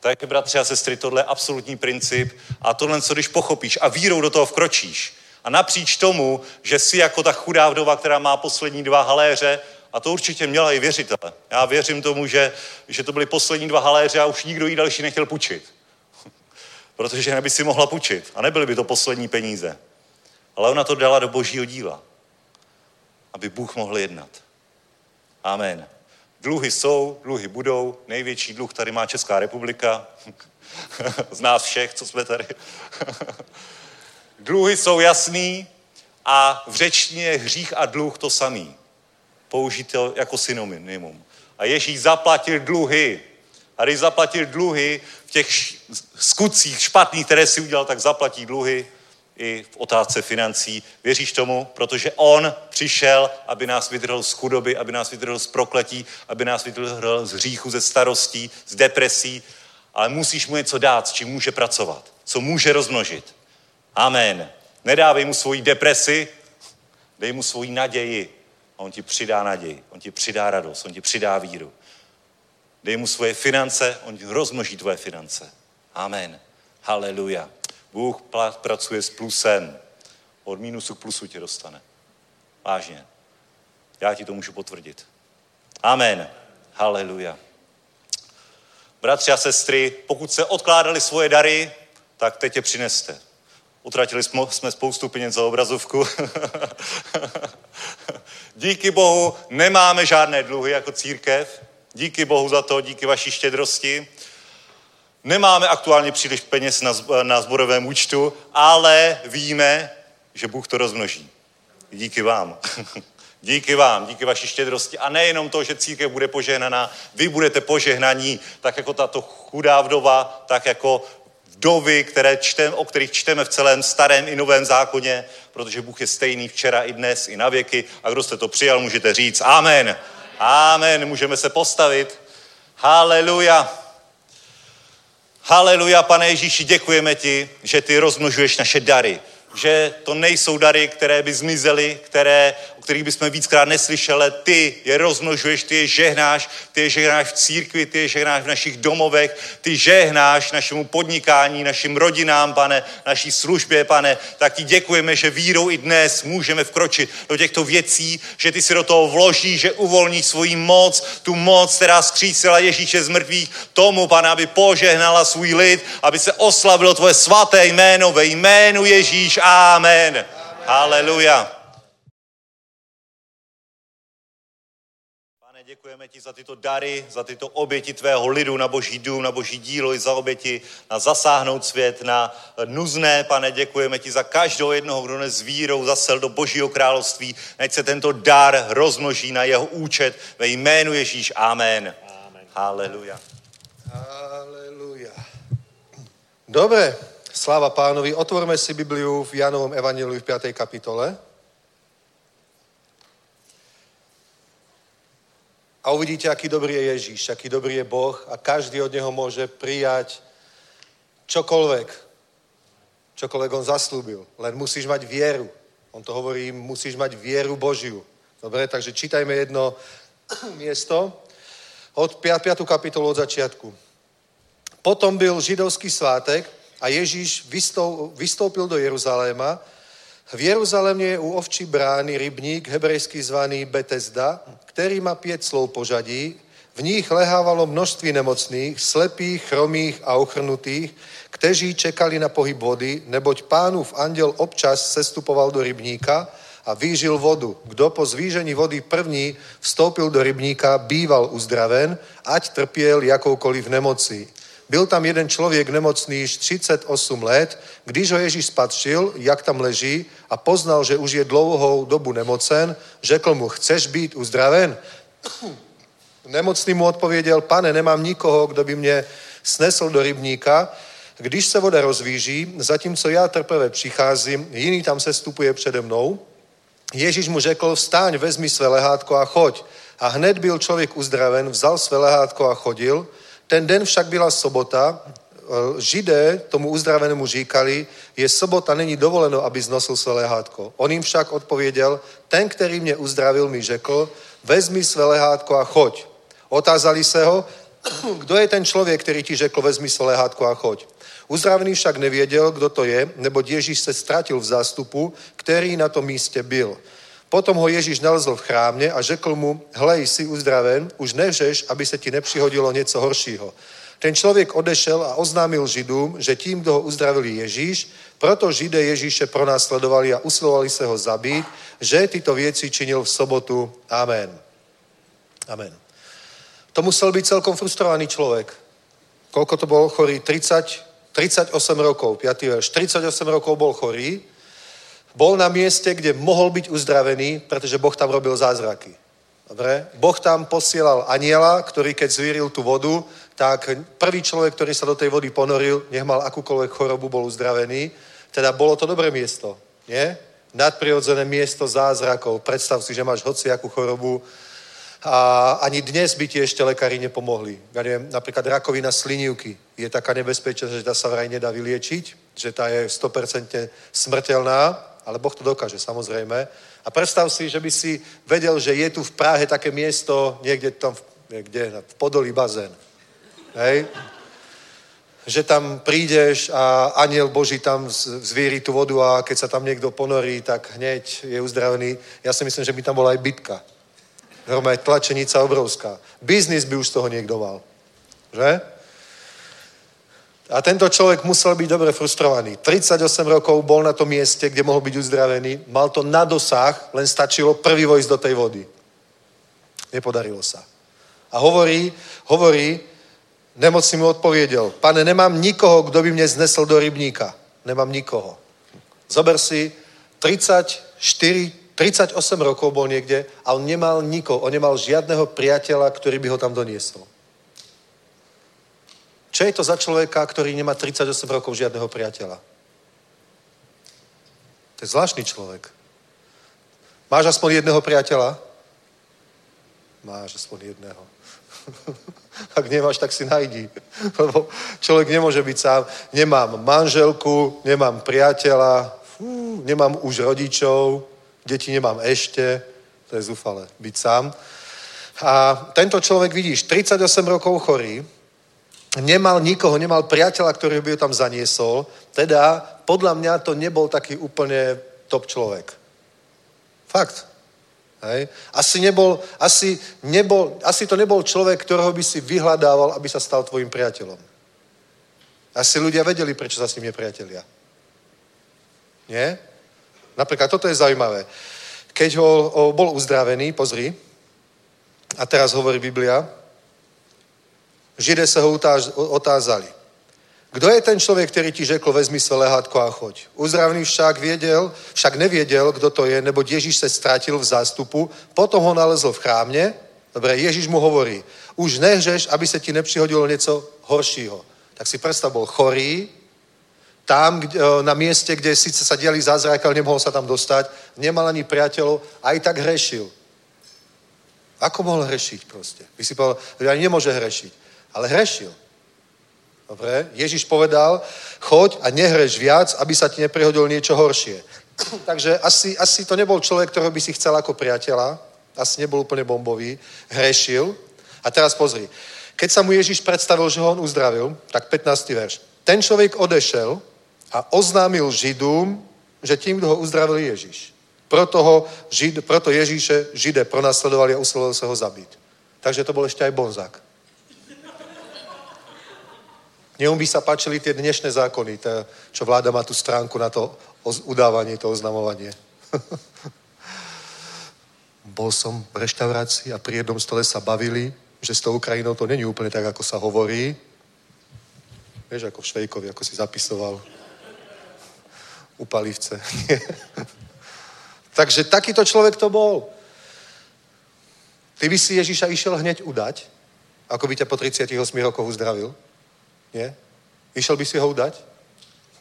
Tak, bratři a sestry, tohle je absolutní princip a tohle, co když pochopíš a vírou do toho vkročíš a napříč tomu, že jsi jako ta chudá vdova, která má poslední dva haléře, a to určitě měla i věřitele. Já věřím tomu, že, že to byly poslední dva haléře a už nikdo jí další nechtěl půjčit. *laughs* Protože neby si mohla půjčit a nebyly by to poslední peníze. Ale ona to dala do božího díla aby Bůh mohl jednat. Amen. Dluhy jsou, dluhy budou. Největší dluh tady má Česká republika. *laughs* Z nás všech, co jsme tady. *laughs* dluhy jsou jasný a v řečtině je hřích a dluh to samý. Použít to jako synonymum. A Ježíš zaplatil dluhy. A když zaplatil dluhy v těch skutcích špatných, které si udělal, tak zaplatí dluhy i v otázce financí. Věříš tomu? Protože on přišel, aby nás vydrhl z chudoby, aby nás vydrhl z prokletí, aby nás vydrhl z hříchu, ze starostí, z depresí, ale musíš mu něco dát, s čím může pracovat, co může rozmnožit. Amen. Nedávej mu svoji depresi, dej mu svoji naději. A on ti přidá naději, on ti přidá radost, on ti přidá víru. Dej mu svoje finance, on rozmnoží tvoje finance. Amen. Haleluja. Bůh pracuje s plusem. Od mínusu k plusu tě dostane. Vážně. Já ti to můžu potvrdit. Amen. Haleluja. Bratři a sestry, pokud se odkládali svoje dary, tak teď je přineste. Utratili jsme spoustu peněz za obrazovku. *laughs* díky Bohu nemáme žádné dluhy jako církev. Díky Bohu za to, díky vaší štědrosti. Nemáme aktuálně příliš peněz na, na zborovém účtu, ale víme, že Bůh to rozmnoží. Díky vám. *laughs* díky vám, díky vaší štědrosti. A nejenom to, že církev bude požehnaná, vy budete požehnaní, tak jako tato chudá vdova, tak jako vdovy, které čtem, o kterých čteme v celém starém i novém zákoně, protože Bůh je stejný včera i dnes, i na věky. A kdo jste to přijal, můžete říct Amen. Amen. Můžeme se postavit. Haleluja. Haleluja, pane Ježíši, děkujeme ti, že ty rozmnožuješ naše dary. Že to nejsou dary, které by zmizely, které, kterých bychom víckrát neslyšeli, ty je rozmnožuješ, ty je žehnáš, ty je žehnáš v církvi, ty je žehnáš v našich domovech, ty žehnáš našemu podnikání, našim rodinám, pane, naší službě, pane. Tak ti děkujeme, že vírou i dnes můžeme vkročit do těchto věcí, že ty si do toho vložíš, že uvolníš svoji moc, tu moc, která skřísila Ježíše z mrtvých, tomu, pane, aby požehnala svůj lid, aby se oslavilo tvoje svaté jméno ve jménu Ježíš. Amen. Haleluja. Děkujeme ti za tyto dary, za tyto oběti tvého lidu na boží dům, na boží dílo i za oběti na zasáhnout svět, na nuzné. Pane, děkujeme ti za každého jednoho, kdo dnes vírou zasel do božího království. Nech se tento dar rozmnoží na jeho účet ve jménu Ježíš. Amen. Amen. Haleluja. Aleluja. Dobre, sláva pánovi. Otvorme si Bibliu v Janovom Evangeliu v 5. kapitole. A uvidíte, aký dobrý je Ježíš, aký dobrý je Boh a každý od Neho môže prijať čokoľvek, čokoľvek On zaslúbil. Len musíš mať vieru. On to hovorí, musíš mať vieru Božiu. Dobre, takže čítajme jedno *clears throat* miesto od 5. kapitolu od začiatku. Potom byl židovský svátek a Ježíš vystoupil do Jeruzaléma. V Jeruzalémě je u ovčí brány rybník, hebrejský zvaný Betesda, který má pět slov požadí. V nich lehávalo množství nemocných, slepých, chromých a ochrnutých, kteří čekali na pohyb vody, neboť pánův anděl občas sestupoval do rybníka a výžil vodu. Kdo po zvýžení vody první vstoupil do rybníka, býval uzdraven, ať trpěl jakoukoliv nemocí. Byl tam jeden člověk nemocný již 38 let, když ho Ježíš spatřil, jak tam leží a poznal, že už je dlouhou dobu nemocen, řekl mu, chceš být uzdraven? Nemocný mu odpověděl, pane, nemám nikoho, kdo by mě snesl do rybníka, když se voda rozvíží, zatímco já trpeve přicházím, jiný tam se stupuje přede mnou. Ježíš mu řekl, vstáň, vezmi své lehátko a choď. A hned byl člověk uzdraven, vzal své lehátko a chodil. Ten den však byla sobota, židé tomu uzdravenému říkali, je sobota, není dovoleno, aby znosil své lehátko. On jim však odpověděl, ten, který mě uzdravil, mi řekl, vezmi své lehátko a choď. Otázali se ho, *clears throat* kdo je ten člověk, který ti řekl, vezmi své lehátko a choď. Uzdravený však nevěděl, kdo to je, neboť Ježíš se ztratil v zástupu, který na tom místě byl. Potom ho Ježíš nalezl v chrámě a řekl mu, hlej, jsi uzdraven, už neřeš, aby se ti nepřihodilo něco horšího. Ten člověk odešel a oznámil Židům, že tím, kdo ho uzdravil Ježíš, proto Židé Ježíše pronásledovali a usilovali se ho zabít, že tyto věci činil v sobotu. Amen. Amen. To musel byť celkom frustrovaný človek. Koľko to bol chorý? 30, 38 rokov, 5. verš. 38 rokov bol chorý bol na mieste, kde mohol byť uzdravený, pretože Boh tam robil zázraky. Dobre? Boh tam posielal aniela, ktorý keď zvíril tú vodu, tak prvý človek, ktorý sa do tej vody ponoril, nech mal akúkoľvek chorobu, bol uzdravený. Teda bolo to dobré miesto, nie? Nadprirodzené miesto zázrakov. Predstav si, že máš hociakú chorobu a ani dnes by ti ešte lekári nepomohli. Ja neviem, napríklad rakovina slinivky je taká nebezpečná, že tá sa vraj nedá vyliečiť, že tá je 100% smrteľná, ale Boh to dokáže, samozrejme. A predstav si, že by si vedel, že je tu v Prahe také miesto, niekde tam, kde, v Podolí bazén. Hej? Že tam prídeš a aniel Boží tam zvíri tú vodu a keď sa tam niekto ponorí, tak hneď je uzdravený. Ja si myslím, že by tam bola aj bitka. Normálne tlačenica obrovská. Biznis by už z toho niekto mal. Že? A tento človek musel byť dobre frustrovaný. 38 rokov bol na tom mieste, kde mohol byť uzdravený. Mal to na dosah, len stačilo prvý vojsť do tej vody. Nepodarilo sa. A hovorí, hovorí, nemocný mu odpovedel, pane, nemám nikoho, kdo by mne znesl do rybníka. Nemám nikoho. Zober si, 34, 38 rokov bol niekde a on nemal nikoho, on nemal žiadneho priateľa, ktorý by ho tam doniesol. Čo je to za človeka, ktorý nemá 38 rokov žiadneho priateľa? To je zvláštny človek. Máš aspoň jedného priateľa? Máš aspoň jedného. *laughs* Ak nemáš, tak si najdi. *laughs* Lebo človek nemôže byť sám. Nemám manželku, nemám priateľa, fú, nemám už rodičov, deti nemám ešte. To je zúfale, byť sám. A tento človek, vidíš, 38 rokov chorý, nemal nikoho, nemal priateľa, ktorý by ho tam zaniesol, teda podľa mňa to nebol taký úplne top človek. Fakt. Hej. Asi, nebol, asi, nebol, asi to nebol človek, ktorého by si vyhľadával, aby sa stal tvojim priateľom. Asi ľudia vedeli, prečo sa s ním nepriatelia. Nie? Napríklad toto je zaujímavé. Keď ho, ho bol uzdravený, pozri, a teraz hovorí Biblia, Židé sa ho otázali. Kto je ten človek, ktorý ti řekl, vezmi se lehátko a choď? Uzdravený však věděl, však nevěděl, kdo to je, nebo Ježíš se ztratil v zástupu, potom ho nalezl v chrámě. Dobre, Ježíš mu hovorí, už nehřeš, aby se ti nepřihodilo něco horšího. Tak si predstav, bol chorý, tam na mieste, kde síce sa diali zázrak, ale nemohol sa tam dostať, nemal ani priateľov, aj tak hrešil. Ako mohol hrešiť proste? By si povedal, že ani nemôže hrešiť. Ale hrešil. Dobre? Ježiš povedal, choď a nehreš viac, aby sa ti neprihodilo niečo horšie. *clears throat* Takže asi, asi to nebol človek, ktorého by si chcel ako priateľa, asi nebol úplne bombový, hrešil. A teraz pozri, keď sa mu Ježiš predstavil, že ho on uzdravil, tak 15. verš. Ten človek odešel a oznámil Židům, že tím, kdo ho uzdravil Ježíš. Proto, ho, žid, proto Ježíše Židé pronasledovali a usilovali sa ho zabiť. Takže to bol ešte aj bonzák. Nemu by sa páčili tie dnešné zákony, to, čo vláda má tú stránku na to udávanie, to oznamovanie. *laughs* Bol som v reštaurácii a pri jednom stole sa bavili, že s tou Ukrajinou to není úplne tak, ako sa hovorí. Vieš, ako v Švejkovi, ako si zapisoval. U palivce. *laughs* Takže takýto človek to bol. Ty by si Ježíša išiel hneď udať, ako by ťa po 38 rokoch uzdravil. Nie? Išiel by si ho udať?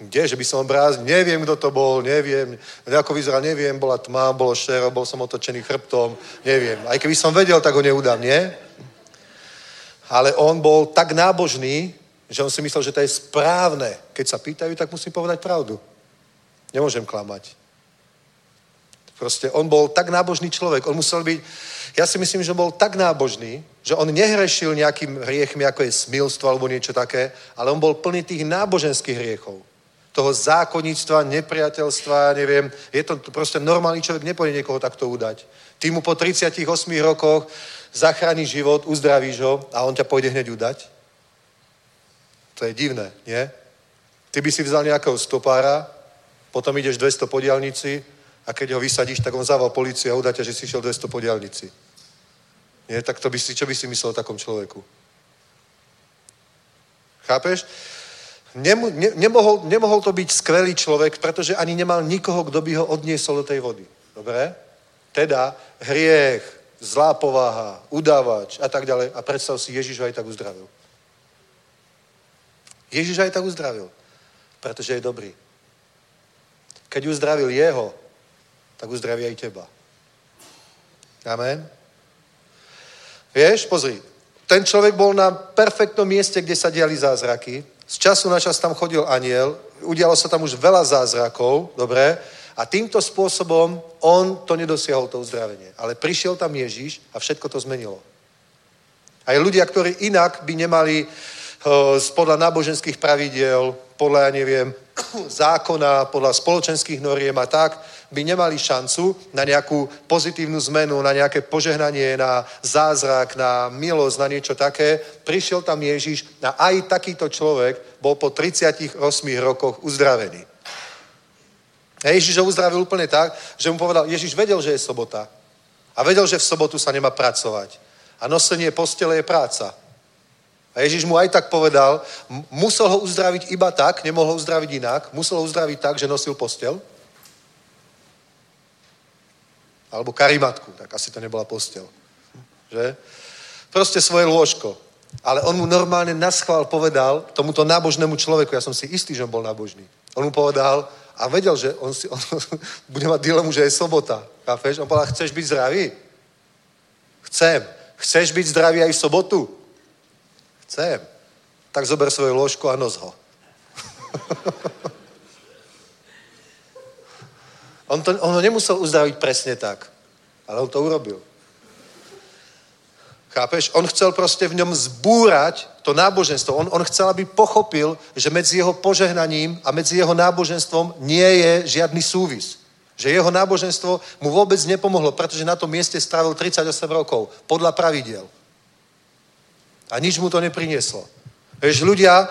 Kde, že by som bráznil? Neviem, kto to bol, neviem. Ako vyzeral, neviem. Bola tma, bolo šero, bol som otočený chrbtom, neviem. Aj keby som vedel, tak ho neudám, nie? Ale on bol tak nábožný, že on si myslel, že to je správne. Keď sa pýtajú, tak musím povedať pravdu. Nemôžem klamať. Proste on bol tak nábožný človek. On musel byť, ja si myslím, že bol tak nábožný, že on nehrešil nejakým hriechmi, ako je smilstvo alebo niečo také, ale on bol plný tých náboženských hriechov. Toho zákonníctva, nepriateľstva, neviem. Je to proste normálny človek, nepôjde niekoho takto udať. Ty mu po 38 rokoch zachrániš život, uzdravíš ho a on ťa pôjde hneď udať. To je divné, nie? Ty by si vzal nejakého stopára, potom ideš 200 po diálnici a keď ho vysadíš, tak on zaval policiu a udá že si šiel 200 po diálnici. Nie? Tak to by si, čo by si myslel o takom človeku? Chápeš? Nemo, ne, nemohol, nemohol to byť skvelý človek, pretože ani nemal nikoho, kto by ho odniesol do tej vody. Dobre? Teda hriech, zlá povaha, udávač a tak ďalej. A predstav si, Ježiš ho aj tak uzdravil. Ježiš aj tak uzdravil, pretože je dobrý. Keď uzdravil jeho, tak uzdraví aj teba. Amen. Vieš, pozri, ten človek bol na perfektnom mieste, kde sa diali zázraky. Z času na čas tam chodil aniel, udialo sa tam už veľa zázrakov, dobre, a týmto spôsobom on to nedosiahol, to uzdravenie. Ale prišiel tam Ježíš a všetko to zmenilo. Aj ľudia, ktorí inak by nemali uh, podľa náboženských pravidiel, podľa, ja neviem, *clears throat* zákona, podľa spoločenských noriem a tak, by nemali šancu na nejakú pozitívnu zmenu, na nejaké požehnanie, na zázrak, na milosť, na niečo také. Prišiel tam Ježiš a aj takýto človek bol po 38 rokoch uzdravený. A Ježiš ho uzdravil úplne tak, že mu povedal, Ježiš vedel, že je sobota. A vedel, že v sobotu sa nemá pracovať. A nosenie postele je práca. A Ježiš mu aj tak povedal, musel ho uzdraviť iba tak, nemohol ho uzdraviť inak, musel ho uzdraviť tak, že nosil postel. Alebo karimatku, tak asi to nebola postel. Že? Proste svoje lôžko. Ale on mu normálne naschvál povedal tomuto nábožnému človeku, ja som si istý, že on bol nábožný. On mu povedal a vedel, že on, si, *laughs* on bude mať dilemu, že je sobota. Chápeš? On povedal, chceš byť zdravý? Chcem. Chceš byť zdravý aj v sobotu? Chcem. Tak zober svoju ložku a nos ho. *laughs* on, to, on ho nemusel uzdraviť presne tak, ale on to urobil. Chápeš? On chcel proste v ňom zbúrať to náboženstvo. On, on chcel, aby pochopil, že medzi jeho požehnaním a medzi jeho náboženstvom nie je žiadny súvis. Že jeho náboženstvo mu vôbec nepomohlo, pretože na tom mieste strávil 38 rokov podľa pravidiel. A nič mu to neprinieslo. Vieš, ľudia,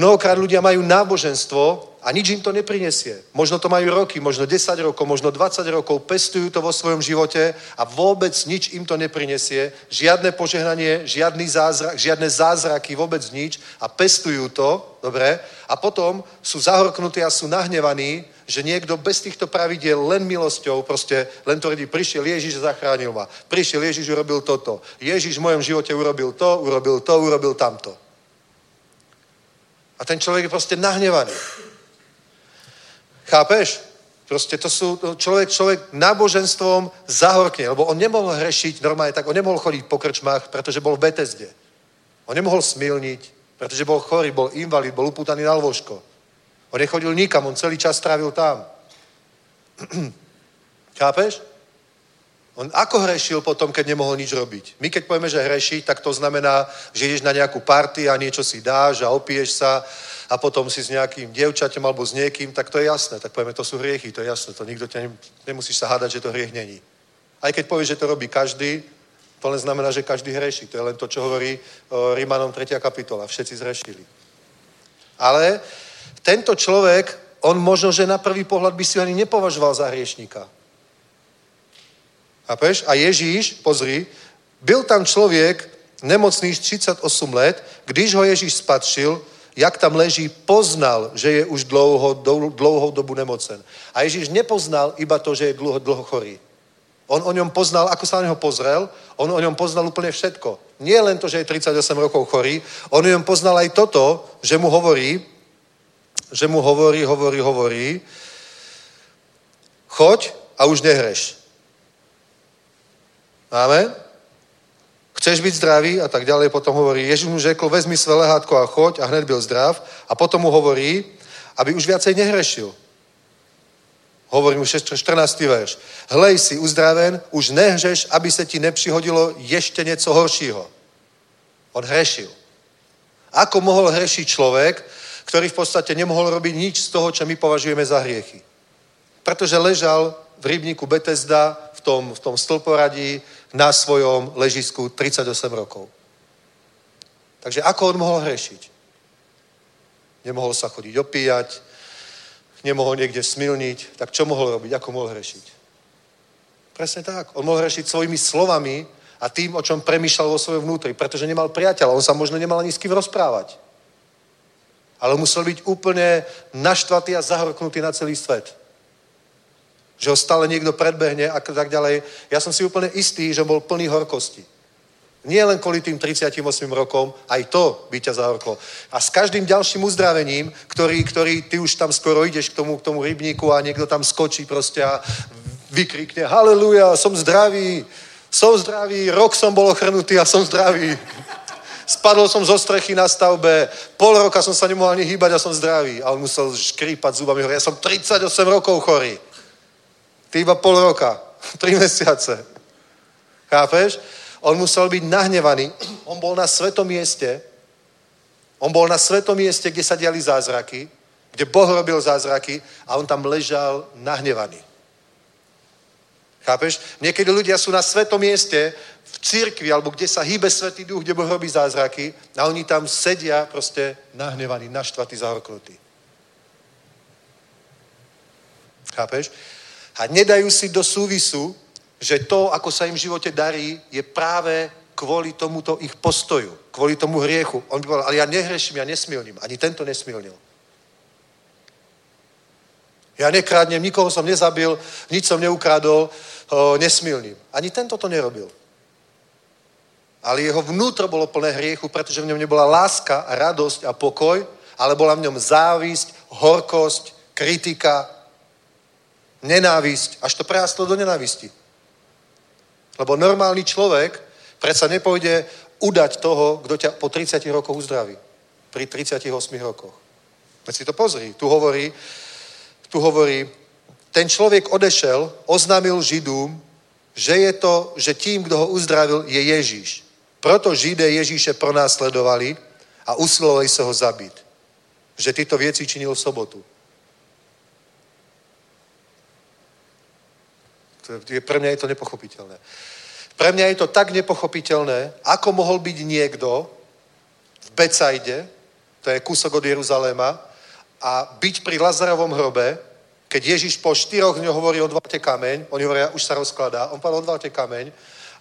mnohokrát ľudia majú náboženstvo a nič im to neprinesie. Možno to majú roky, možno 10 rokov, možno 20 rokov, pestujú to vo svojom živote a vôbec nič im to neprinesie. Žiadne požehnanie, žiadny zázrak, žiadne zázraky, vôbec nič a pestujú to, dobre? A potom sú zahorknutí a sú nahnevaní, že niekto bez týchto pravidiel len milosťou, proste len to radí, prišiel Ježiš a zachránil ma. Prišiel Ježiš, urobil toto. Ježiš v mojom živote urobil to, urobil to, urobil tamto. A ten človek je proste nahnevaný. Chápeš? Proste to sú, človek, človek náboženstvom zahorkne, lebo on nemohol hrešiť normálne tak, on nemohol chodiť po krčmách, pretože bol v Betesde. On nemohol smilniť, pretože bol chorý, bol invalid, bol upútaný na lôžko. On nechodil nikam, on celý čas strávil tam. *clears throat* Chápeš? On ako hrešil potom, keď nemohol nič robiť? My keď povieme, že hreší, tak to znamená, že ideš na nejakú party a niečo si dáš a opiješ sa a potom si s nejakým dievčaťom alebo s niekým, tak to je jasné. Tak povieme, to sú hriechy, to je jasné. To nikto ťa nemusíš sa hádať, že to hriech není. Aj keď povieš, že to robí každý, to len znamená, že každý hreší. To je len to, čo hovorí Rímanom 3. kapitola. Všetci zhrešili. Ale tento človek, on možno, že na prvý pohľad by si ani nepovažoval za hriešníka. Chápeš? A Ježíš, pozri, byl tam člověk nemocný 38 let, když ho Ježíš spatřil, jak tam leží, poznal, že je už dlouho, dlouhou dobu nemocen. A Ježíš nepoznal iba to, že je dlho, dlho chorý. On o ňom poznal, ako sa na neho pozrel, on o ňom poznal úplne všetko. Nie len to, že je 38 rokov chorý, on o ňom poznal aj toto, že mu hovorí, že mu hovorí, hovorí, hovorí, choď a už nehreš. Amen? Chceš byť zdravý a tak ďalej. Potom hovorí, Ježiš mu řekl, vezmi své lehátko a choď a hned byl zdrav. A potom mu hovorí, aby už viacej nehrešil. Hovorí mu 14. verš. Hlej si uzdraven, už nehřeš, aby se ti nepřihodilo ještě něco horšího. On hrešil. Ako mohol hrešiť človek, ktorý v podstate nemohol robiť nič z toho, čo my považujeme za hriechy? Pretože ležal v rybníku Betesda, v tom, v tom stĺporadí, na svojom ležisku 38 rokov. Takže ako on mohol hrešiť? Nemohol sa chodiť opíjať, nemohol niekde smilniť, tak čo mohol robiť? Ako mohol hrešiť? Presne tak. On mohol hrešiť svojimi slovami a tým, o čom premýšľal vo svojom vnútri, pretože nemal priateľa. On sa možno nemal ani s kým rozprávať. Ale musel byť úplne naštvatý a zahorknutý na celý svet že ho stále niekto predbehne a tak ďalej. Ja som si úplne istý, že bol plný horkosti. Nie len kvôli tým 38 rokom, aj to by ťa zahorklo. A s každým ďalším uzdravením, ktorý, ktorý ty už tam skoro ideš k tomu, k tomu rybníku a niekto tam skočí proste a vykrikne haleluja, som zdravý, som zdravý, rok som bol ochrnutý a som zdravý. Spadol som zo strechy na stavbe, pol roka som sa nemohol ani hýbať a som zdravý. A on musel škrípať zubami, ja som 38 rokov chorý. Ty iba pol roka, *laughs* tri mesiace. Chápeš? On musel byť nahnevaný. On bol na svetom mieste. On bol na svetom mieste, kde sa diali zázraky, kde Boh robil zázraky a on tam ležal nahnevaný. Chápeš? Niekedy ľudia sú na svetom mieste, v cirkvi, alebo kde sa hýbe Svetý duch, kde Boh robí zázraky a oni tam sedia proste nahnevaní, naštvatí, zahorknutí. Chápeš? A nedajú si do súvisu, že to, ako sa im v živote darí, je práve kvôli tomuto ich postoju, kvôli tomu hriechu. On by povedal, ale ja nehreším, ja nesmilním. Ani tento nesmilnil. Ja nekrádnem, nikoho som nezabil, nič som neukradol, nesmilním. Ani tento to nerobil. Ale jeho vnútro bolo plné hriechu, pretože v ňom nebola láska, radosť a pokoj, ale bola v ňom závisť, horkosť, kritika, nenávisť, až to prerastlo do nenávisti. Lebo normálny človek, Predsa nepôjde udať toho, kto ťa po 30 rokoch uzdraví. Pri 38 rokoch. Veď si to pozri. Tu hovorí, tu hovorí, ten človek odešel, oznámil Židům, že je to, že tím, kdo ho uzdravil, je Ježíš. Proto Židé Ježíše pronásledovali a usilovali sa ho zabiť. Že tyto věci činil v sobotu. To je, pre mňa je to nepochopiteľné. Pre mňa je to tak nepochopiteľné, ako mohol byť niekto v Becajde, to je kúsok od Jeruzaléma, a byť pri Lazarovom hrobe, keď Ježiš po štyroch dňoch hovorí, odvalte kameň, oni hovoria, už sa rozkladá, on povedal, odvalte kameň,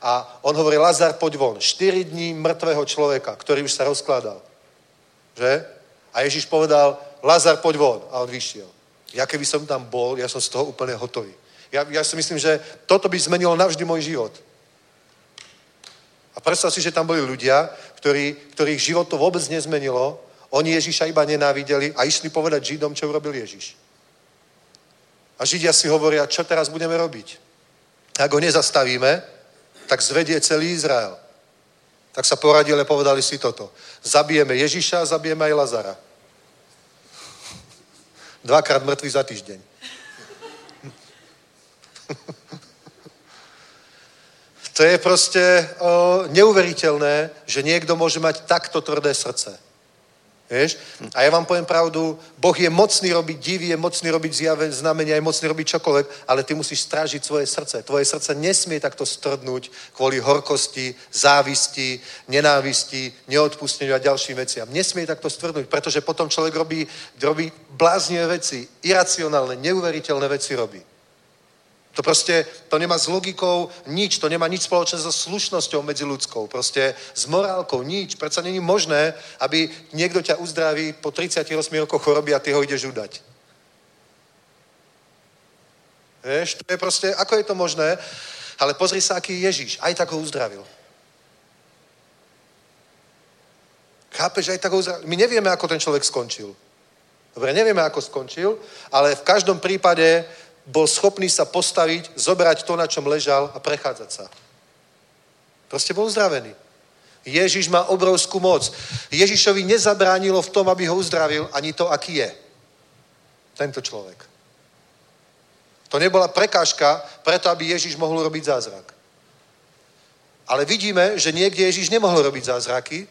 a on hovorí, Lazar, poď von. Štyri dní mŕtvého človeka, ktorý už sa rozkladal. Že? A Ježiš povedal, Lazar, poď von. A on vyšiel. Ja keby som tam bol, ja som z toho úplne hotový. Ja, ja si myslím, že toto by zmenilo navždy môj život. A predstav si, že tam boli ľudia, ktorí, ktorých život to vôbec nezmenilo. Oni Ježiša iba nenávideli a išli povedať Židom, čo urobil Ježiš. A Židia si hovoria, čo teraz budeme robiť. Ak ho nezastavíme, tak zvedie celý Izrael. Tak sa poradili a povedali si toto. Zabijeme Ježiša zabijeme aj Lazara. Dvakrát mŕtvy za týždeň. *laughs* to je proste o, neuveriteľné, že niekto môže mať takto tvrdé srdce. Vieš? A ja vám poviem pravdu, Boh je mocný robiť divy, je mocný robiť zjave, znamenia, je mocný robiť čokoľvek, ale ty musíš strážiť svoje srdce. Tvoje srdce nesmie takto strdnúť kvôli horkosti, závisti, nenávisti, neodpusteniu a ďalším veciam. Nesmie takto strdnúť, pretože potom človek robí, robí bláznivé veci, iracionálne, neuveriteľné veci robí. To proste, to nemá s logikou nič, to nemá nič spoločné so slušnosťou medzi ľudskou, proste s morálkou nič. Predsa není možné, aby niekto ťa uzdraví po 38 rokoch choroby a ty ho ideš udať. Vieš, to je proste, ako je to možné? Ale pozri sa, aký je Ježíš. Aj tak ho uzdravil. Chápeš, aj tak ho uzdravil. My nevieme, ako ten človek skončil. Dobre, nevieme, ako skončil, ale v každom prípade bol schopný sa postaviť, zobrať to, na čom ležal a prechádzať sa. Proste bol uzdravený. Ježiš má obrovskú moc. Ježišovi nezabránilo v tom, aby ho uzdravil, ani to, aký je. Tento človek. To nebola prekážka preto, aby Ježiš mohol robiť zázrak. Ale vidíme, že niekde Ježiš nemohol robiť zázraky,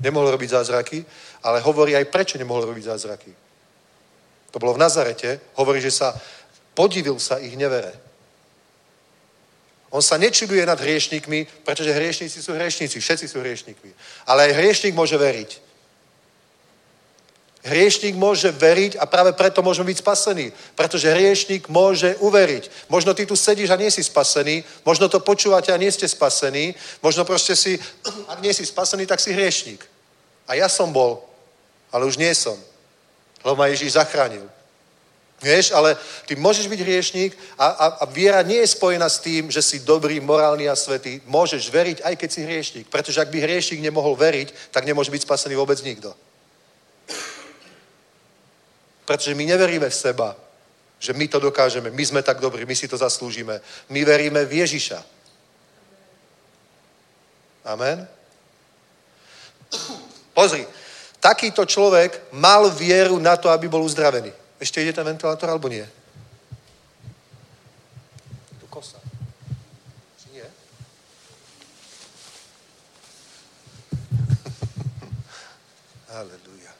nemohol robiť zázraky, ale hovorí aj prečo nemohol robiť zázraky to bolo v Nazarete, hovorí, že sa podivil sa ich nevere. On sa nečuduje nad hriešnikmi, pretože hriešníci sú hriešníci, všetci sú hriešnikmi. Ale aj hriešnik môže veriť. Hriešnik môže veriť a práve preto môžeme byť spasení. Pretože hriešnik môže uveriť. Možno ty tu sedíš a nie si spasený, možno to počúvate a nie ste spasení, možno proste si, ak nie si spasený, tak si hriešnik. A ja som bol, ale už nie som lebo ma Ježíš zachránil. Vieš, ale ty môžeš byť hriešník a, a, a viera nie je spojená s tým, že si dobrý, morálny a svetý. Môžeš veriť, aj keď si hriešník. Pretože ak by hriešník nemohol veriť, tak nemôže byť spasený vôbec nikto. Pretože my neveríme v seba, že my to dokážeme, my sme tak dobrí, my si to zaslúžime. My veríme v Ježiša. Amen? Pozri, takýto človek mal vieru na to, aby bol uzdravený. Ešte ide ten ventilátor, alebo nie? Tu kosa. Či nie? *laughs* Aleluja.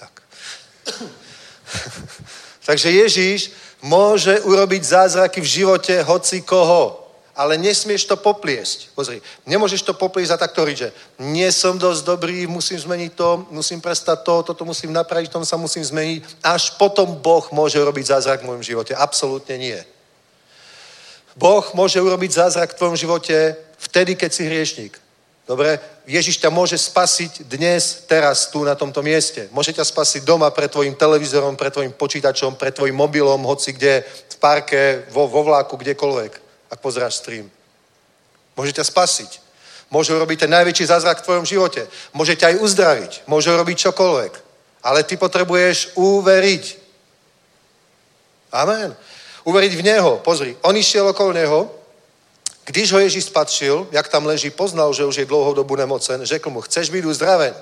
Tak. *laughs* Takže Ježíš môže urobiť zázraky v živote hoci koho ale nesmieš to popliesť. Pozri, nemôžeš to popliesť a takto hovoriť, že nie som dosť dobrý, musím zmeniť to, musím prestať to, toto musím napraviť, tom sa musím zmeniť. Až potom Boh môže urobiť zázrak v mojom živote. Absolútne nie. Boh môže urobiť zázrak v tvojom živote vtedy, keď si hriešník. Dobre? Ježiš ťa môže spasiť dnes, teraz, tu, na tomto mieste. Môže ťa spasiť doma pred tvojim televízorom, pred tvojim počítačom, pred tvojim mobilom, hoci kde, v parke, vo, vo vláku, kdekoľvek ak pozráš stream. Môže ťa spasiť. Môže urobiť ten najväčší zázrak v tvojom živote. Môže ťa aj uzdraviť. Môže urobiť čokoľvek. Ale ty potrebuješ uveriť. Amen. Uveriť v Neho. Pozri, on išiel okolo Neho, když ho Ježíš spatřil, jak tam leží, poznal, že už je dlouhou dobu nemocen, řekl mu, chceš být uzdraven?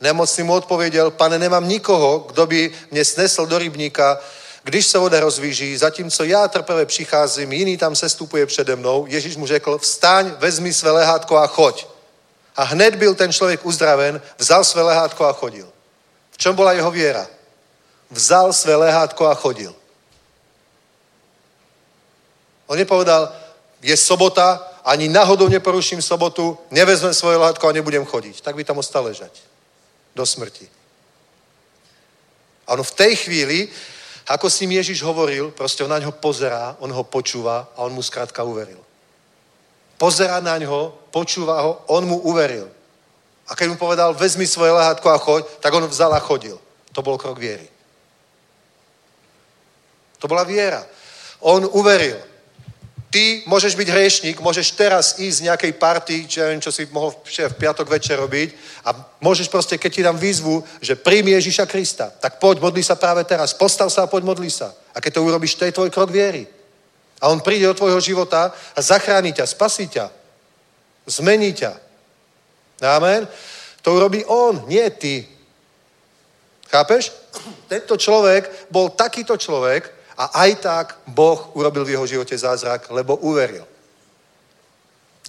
Nemocný mu odpověděl, pane, nemám nikoho, kdo by mě snesl do rybníka, když se voda rozvíží, zatímco já trpeve přicházím, jiný tam sestupuje přede mnou. Ježíš mu řekl, vstaň, vezmi své lehátko a choď. A hned byl ten člověk uzdraven, vzal své lehátko a chodil. V čom bola jeho viera? Vzal své lehátko a chodil. On nepovedal, je sobota, ani náhodou neporuším sobotu, nevezmem svoje lehátko a nebudem chodiť. Tak by tam ostal ležať. Do smrti. A on v tej chvíli, ako s ním Ježiš hovoril, proste on na ňo pozerá, on ho počúva a on mu zkrátka uveril. Pozerá na ňo, počúva ho, on mu uveril. A keď mu povedal, vezmi svoje lehátko a choď, tak on vzal a chodil. To bol krok viery. To bola viera. On uveril. Ty môžeš byť hriešník, môžeš teraz ísť z nejakej party, čo ja čo si mohol v piatok večer robiť a môžeš proste, keď ti dám výzvu, že príjmi Ježiša Krista, tak poď, modli sa práve teraz, postav sa a poď, modli sa. A keď to urobíš, to je tvoj krok viery. A on príde do tvojho života a zachráni ťa, spasí ťa, zmení ťa. Amen. To urobí on, nie ty. Chápeš? Tento človek bol takýto človek, a aj tak Boh urobil v jeho živote zázrak, lebo uveril.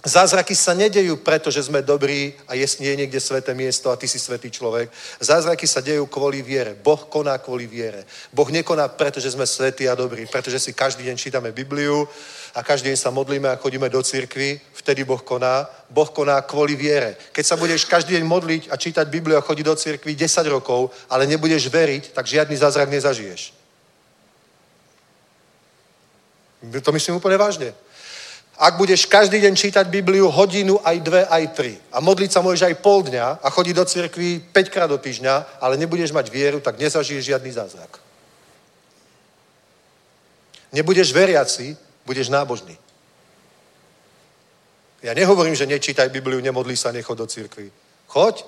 Zázraky sa nedejú preto, že sme dobrí a je, je niekde sveté miesto a ty si svetý človek. Zázraky sa dejú kvôli viere. Boh koná kvôli viere. Boh nekoná preto, že sme svetí a dobrí, pretože si každý deň čítame Bibliu a každý deň sa modlíme a chodíme do cirkvy, vtedy Boh koná. Boh koná kvôli viere. Keď sa budeš každý deň modliť a čítať Bibliu a chodiť do cirkvy 10 rokov, ale nebudeš veriť, tak žiadny zázrak nezažiješ. To myslím úplne vážne. Ak budeš každý deň čítať Bibliu hodinu, aj dve, aj tri a modliť sa môžeš aj pol dňa a chodiť do cirkvi 5 krát do týždňa, ale nebudeš mať vieru, tak nezažiješ žiadny zázrak. Nebudeš veriaci, budeš nábožný. Ja nehovorím, že nečítaj Bibliu, nemodlí sa, nechod do cirkvi. Choď,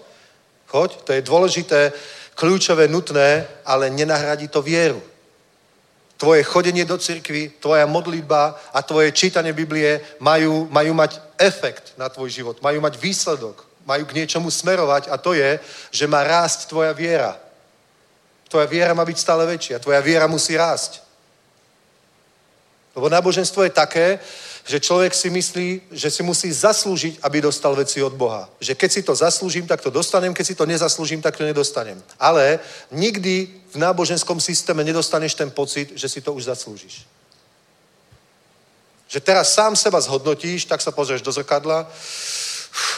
choď, to je dôležité, kľúčové, nutné, ale nenahradí to vieru tvoje chodenie do cirkvy, tvoja modlitba a tvoje čítanie Biblie majú, majú mať efekt na tvoj život, majú mať výsledok, majú k niečomu smerovať a to je, že má rásť tvoja viera. Tvoja viera má byť stále väčšia, tvoja viera musí rásť. Lebo náboženstvo je také, že človek si myslí, že si musí zaslúžiť, aby dostal veci od Boha. Že keď si to zaslúžim, tak to dostanem, keď si to nezaslúžim, tak to nedostanem. Ale nikdy v náboženskom systéme nedostaneš ten pocit, že si to už zaslúžiš. Že teraz sám seba zhodnotíš, tak sa pozrieš do zrkadla,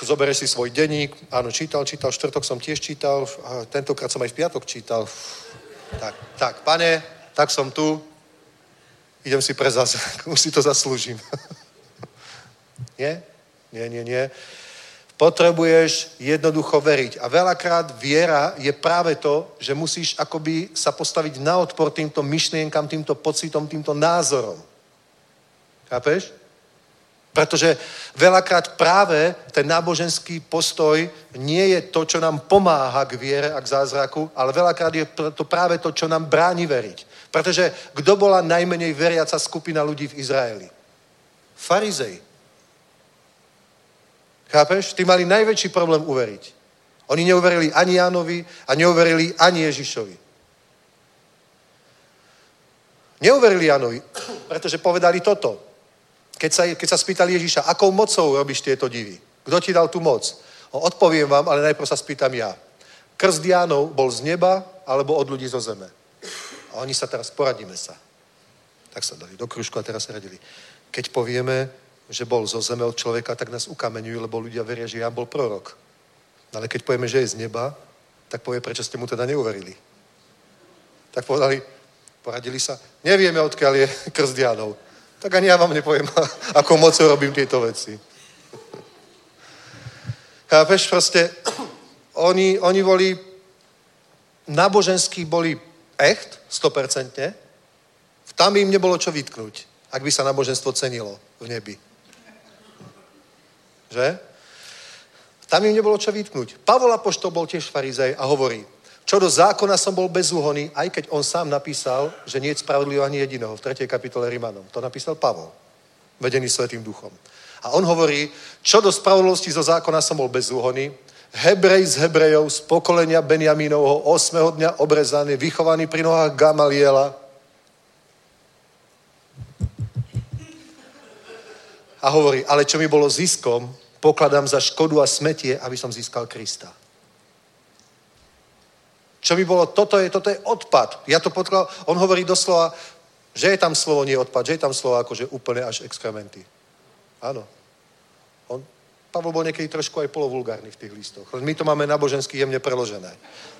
zoberieš si svoj denník, áno, čítal, čítal, štvrtok som tiež čítal, a tentokrát som aj v piatok čítal. Tak, tak, pane, tak som tu, idem si pre zázrak, *laughs* už si to zaslúžim. *laughs* nie? Nie, nie, nie. Potrebuješ jednoducho veriť. A veľakrát viera je práve to, že musíš akoby sa postaviť na odpor týmto myšlienkam, týmto pocitom, týmto názorom. Chápeš? Pretože veľakrát práve ten náboženský postoj nie je to, čo nám pomáha k viere a k zázraku, ale veľakrát je to práve to, čo nám bráni veriť. Pretože kto bola najmenej veriaca skupina ľudí v Izraeli? Farizej. Chápeš? Tí mali najväčší problém uveriť. Oni neuverili ani Jánovi a neuverili ani Ježišovi. Neuverili Jánovi, pretože povedali toto. Keď sa, keď sa spýtali Ježiša, akou mocou robíš tieto divy? Kto ti dal tú moc? O, odpoviem vám, ale najprv sa spýtam ja. Krst Jánov bol z neba alebo od ľudí zo zeme? Oni sa teraz, poradíme sa. Tak sa dali do kružku a teraz radili. Keď povieme, že bol zo zeme od človeka, tak nás ukameňujú, lebo ľudia veria, že Jan bol prorok. Ale keď povieme, že je z neba, tak povie, prečo ste mu teda neuverili. Tak povedali, poradili sa, nevieme, odkiaľ je *laughs* krst Janov. Tak ani ja vám nepoviem, *laughs* ako moc robím tieto veci. Chápeš, proste, oni, oni boli, náboženskí boli echt, 100%, tam by im nebolo čo vytknúť, ak by sa náboženstvo cenilo v nebi. Že? Tam im nebolo čo vytknúť. Pavol Apoštol bol tiež farizej a hovorí, Čo do zákona som bol bezúhonný, aj keď on sám napísal, že nie je spravodlivý ani jediného v 3. kapitole Rimanom. To napísal Pavol, vedený Svetým duchom. A on hovorí, čo do spravodlivosti zo zákona som bol bezúhonný, Hebrej z Hebrejov z pokolenia Benjamínovho 8. dňa obrezaný, vychovaný pri nohách Gamaliela. A hovorí, ale čo mi bolo ziskom, pokladám za škodu a smetie, aby som získal Krista. Čo mi bolo, toto je, toto je odpad. Ja to potkal, on hovorí doslova, že je tam slovo nie odpad, že je tam slovo akože úplne až exkrementy. Áno. On, Pavol bol niekedy trošku aj polovulgárny v tých listoch. My to máme nábožensky jemne preložené.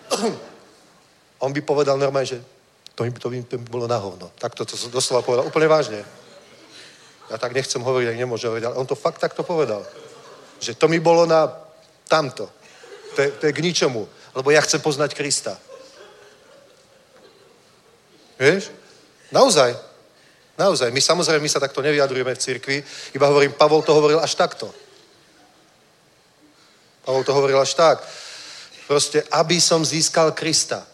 *clears throat* On by povedal normálne, že to by, to by, to by bolo na hovno. Tak to, to doslova povedal. Úplne vážne. Ja tak nechcem hovoriť, ak nemôžem hovoriť, ale on to fakt takto povedal. Že to mi bolo na tamto. To je, to je k ničomu. Lebo ja chcem poznať Krista. Vieš? Naozaj. Naozaj. My samozrejme, my sa takto nevyjadrujeme v cirkvi, iba hovorím, Pavol to hovoril až takto. Pavol to hovoril až tak. Proste, aby som získal Krista.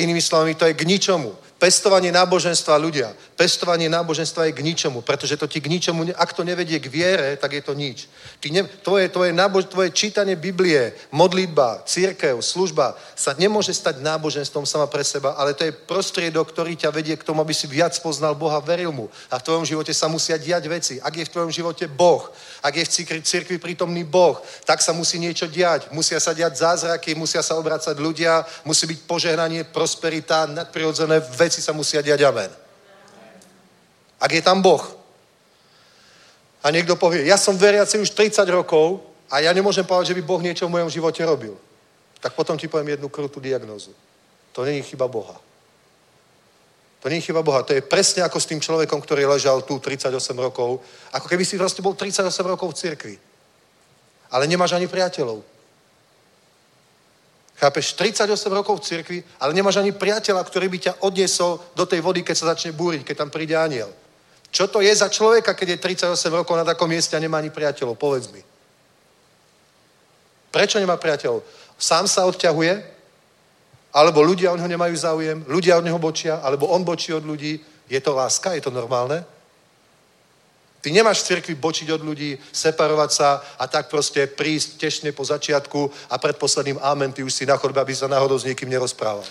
Inými slovami, to je k ničomu. Pestovanie náboženstva ľudia. Pestovanie náboženstva je k ničomu, pretože to ti k ničomu, ak to nevedie k viere, tak je to nič. Ty ne, tvoje, tvoje, nábož, tvoje čítanie Biblie, modlitba, církev, služba sa nemôže stať náboženstvom sama pre seba, ale to je prostriedok, ktorý ťa vedie k tomu, aby si viac poznal Boha, veril mu. A v tvojom živote sa musia diať veci. Ak je v tvojom živote Boh, ak je v církvi prítomný Boh, tak sa musí niečo diať. Musia sa diať zázraky, musia sa obracať ľudia, musí byť požehnanie, prosperita, nadprirodzené veci sa musia diať. Amen. Ak je tam Boh. A niekto povie, ja som veriaci už 30 rokov a ja nemôžem povedať, že by Boh niečo v mojom živote robil. Tak potom ti poviem jednu krutú diagnózu. To není chyba Boha. To je chyba Boha. To je presne ako s tým človekom, ktorý ležal tu 38 rokov. Ako keby si proste bol 38 rokov v cirkvi. Ale nemáš ani priateľov. Chápeš? 38 rokov v cirkvi, ale nemáš ani priateľa, ktorý by ťa odniesol do tej vody, keď sa začne búriť, keď tam príde aniel. Čo to je za človeka, keď je 38 rokov na takom mieste a nemá ani priateľov? Povedz mi. Prečo nemá priateľov? Sám sa odťahuje, alebo ľudia o neho nemajú záujem, ľudia od neho bočia, alebo on bočí od ľudí. Je to láska? Je to normálne? Ty nemáš v cirkvi bočiť od ľudí, separovať sa a tak proste prísť tešne po začiatku a pred posledným amen ty už si na chodbe, aby sa náhodou s niekým nerozprával.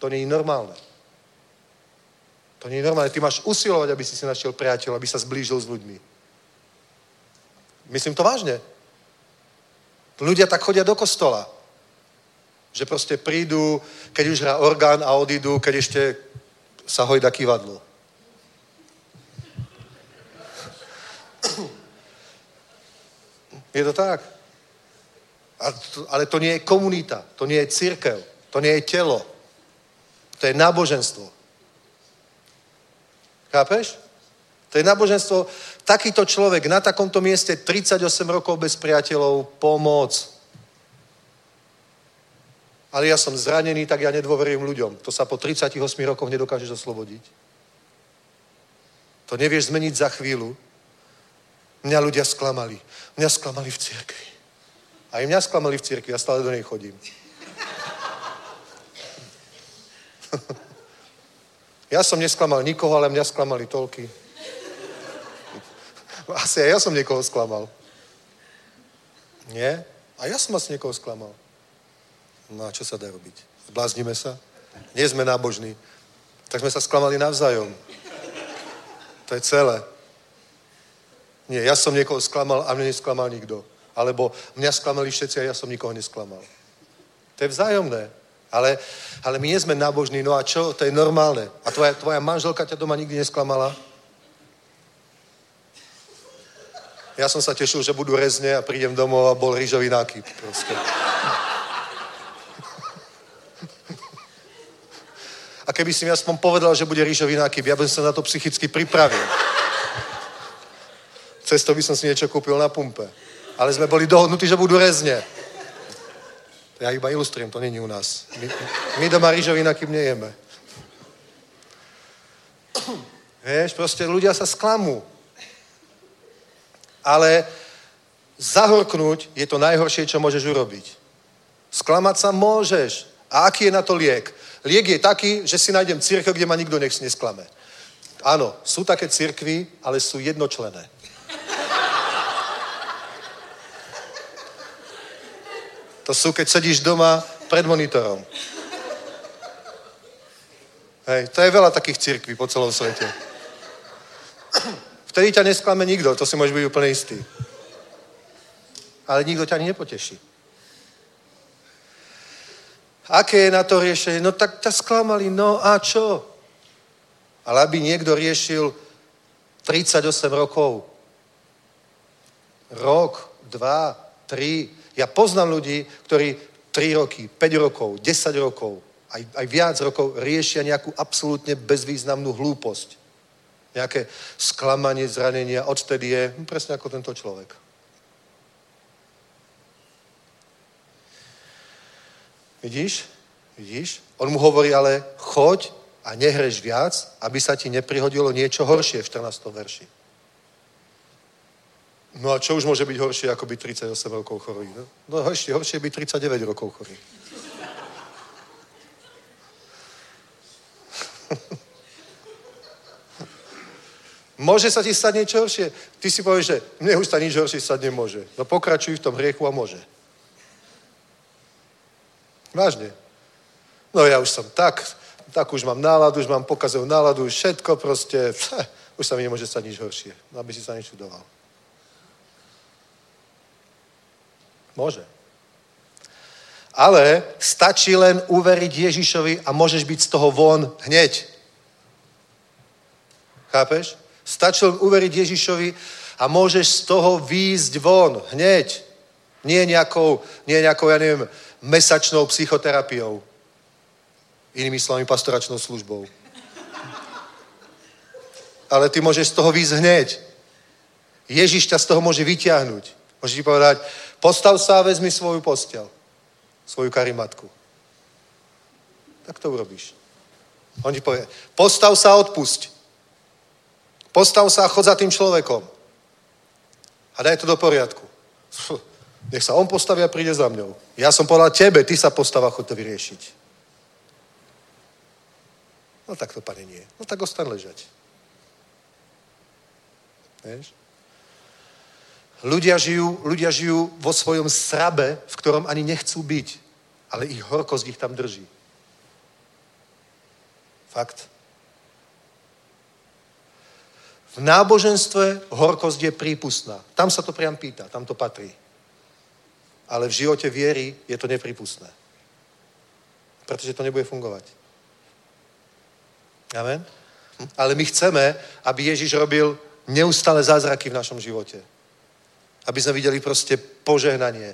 To nie je normálne. To nie je normálne. Ty máš usilovať, aby si si našiel priateľ, aby sa zblížil s ľuďmi. Myslím to vážne. Ľudia tak chodia do kostola. Že proste prídu, keď už hrá orgán a odídu, keď ešte sa hojda kývadlo. Je to tak. ale to nie je komunita, to nie je církev, to nie je telo. To je náboženstvo. Chápeš? To je náboženstvo. Takýto človek na takomto mieste 38 rokov bez priateľov, pomoc. Ale ja som zranený, tak ja nedôverujem ľuďom. To sa po 38 rokoch nedokážeš oslobodiť. To nevieš zmeniť za chvíľu. Mňa ľudia sklamali. Mňa sklamali v cirkvi. Aj mňa sklamali v cirkvi, ja stále do nej chodím. *laughs* ja som nesklamal nikoho, ale mňa sklamali toľky. *laughs* Asi aj ja som niekoho sklamal. Nie? A ja som asi niekoho sklamal. No a čo sa dá robiť? Zbláznime sa? Nie sme nábožní. Tak sme sa sklamali navzájom. To je celé. Nie, ja som niekoho sklamal a mňa nesklamal nikto. Alebo mňa sklamali všetci a ja som nikoho nesklamal. To je vzájomné. Ale, ale my nie sme nábožní, no a čo? To je normálne. A tvoja, tvoja manželka ťa doma nikdy nesklamala? Ja som sa tešil, že budú rezne a prídem domov a bol rýžový nákyp. Proste. A keby si mi aspoň povedal, že bude rýžový nákyp, ja by som sa na to psychicky pripravil. Cesto by som si niečo kúpil na pumpe. Ale sme boli dohodnutí, že budú rezne. Ja iba ilustrujem, to není u nás. My, my doma rýžovina, kým nejeme. Vieš, proste ľudia sa sklamú. Ale zahorknúť je to najhoršie, čo môžeš urobiť. Sklamať sa môžeš. A aký je na to liek? Liek je taký, že si nájdem církev, kde ma nikto nech nesklame. Áno, sú také církvy, ale sú jednočlené. To sú, keď sedíš doma pred monitorom. Hej, to je veľa takých církví po celom svete. Vtedy ťa nesklame nikto, to si môžeš byť úplne istý. Ale nikto ťa ani nepoteší. Aké je na to riešenie? No tak ťa sklamali, no a čo? Ale aby niekto riešil 38 rokov, rok, dva, tri, ja poznám ľudí, ktorí 3 roky, 5 rokov, 10 rokov, aj, aj viac rokov riešia nejakú absolútne bezvýznamnú hlúposť. Nejaké sklamanie, zranenia, odtedy je hm, presne ako tento človek. Vidíš? Vidíš? On mu hovorí, ale choď a nehreš viac, aby sa ti neprihodilo niečo horšie v 14. verši. No a čo už môže byť horšie, ako byť 38 rokov chorý? No, no ešte horšie byť 39 rokov chorý. *laughs* môže sa ti stať niečo horšie? Ty si povieš, že mne už sa nič horšie stať nemôže. No pokračuj v tom hriechu a môže. Vážne. No ja už som tak, tak už mám náladu, už mám pokazov náladu, všetko proste, pch, *laughs* už sa mi nemôže stať nič horšie. No, aby si sa nečudoval. Môže. Ale stačí len uveriť Ježišovi a môžeš byť z toho von hneď. Chápeš? Stačí len uveriť Ježišovi a môžeš z toho výjsť von hneď. Nie nejakou, nie nejakou, ja neviem, mesačnou psychoterapiou. Inými slovami, pastoračnou službou. Ale ty môžeš z toho výjsť hneď. Ježiš ťa z toho môže vyťahnuť. Môže ti povedať, postav sa a vezmi svoju postel. Svoju karimatku. Tak to urobíš. On ti povie, postav sa a odpusť. Postav sa a chod za tým človekom. A daj to do poriadku. Nech sa on postaví a príde za mňou. Ja som povedal tebe, ty sa postav a chod to vyriešiť. No tak to, pane, nie. No tak ostan ležať. Vieš? Ľudia žijú, ľudia žijú vo svojom srabe, v ktorom ani nechcú byť, ale ich horkosť ich tam drží. Fakt. V náboženstve horkosť je prípustná. Tam sa to priam pýta, tam to patrí ale v živote viery je to nepripustné. Pretože to nebude fungovať. Amen? Ale my chceme, aby Ježiš robil neustále zázraky v našom živote. Aby sme videli proste požehnanie.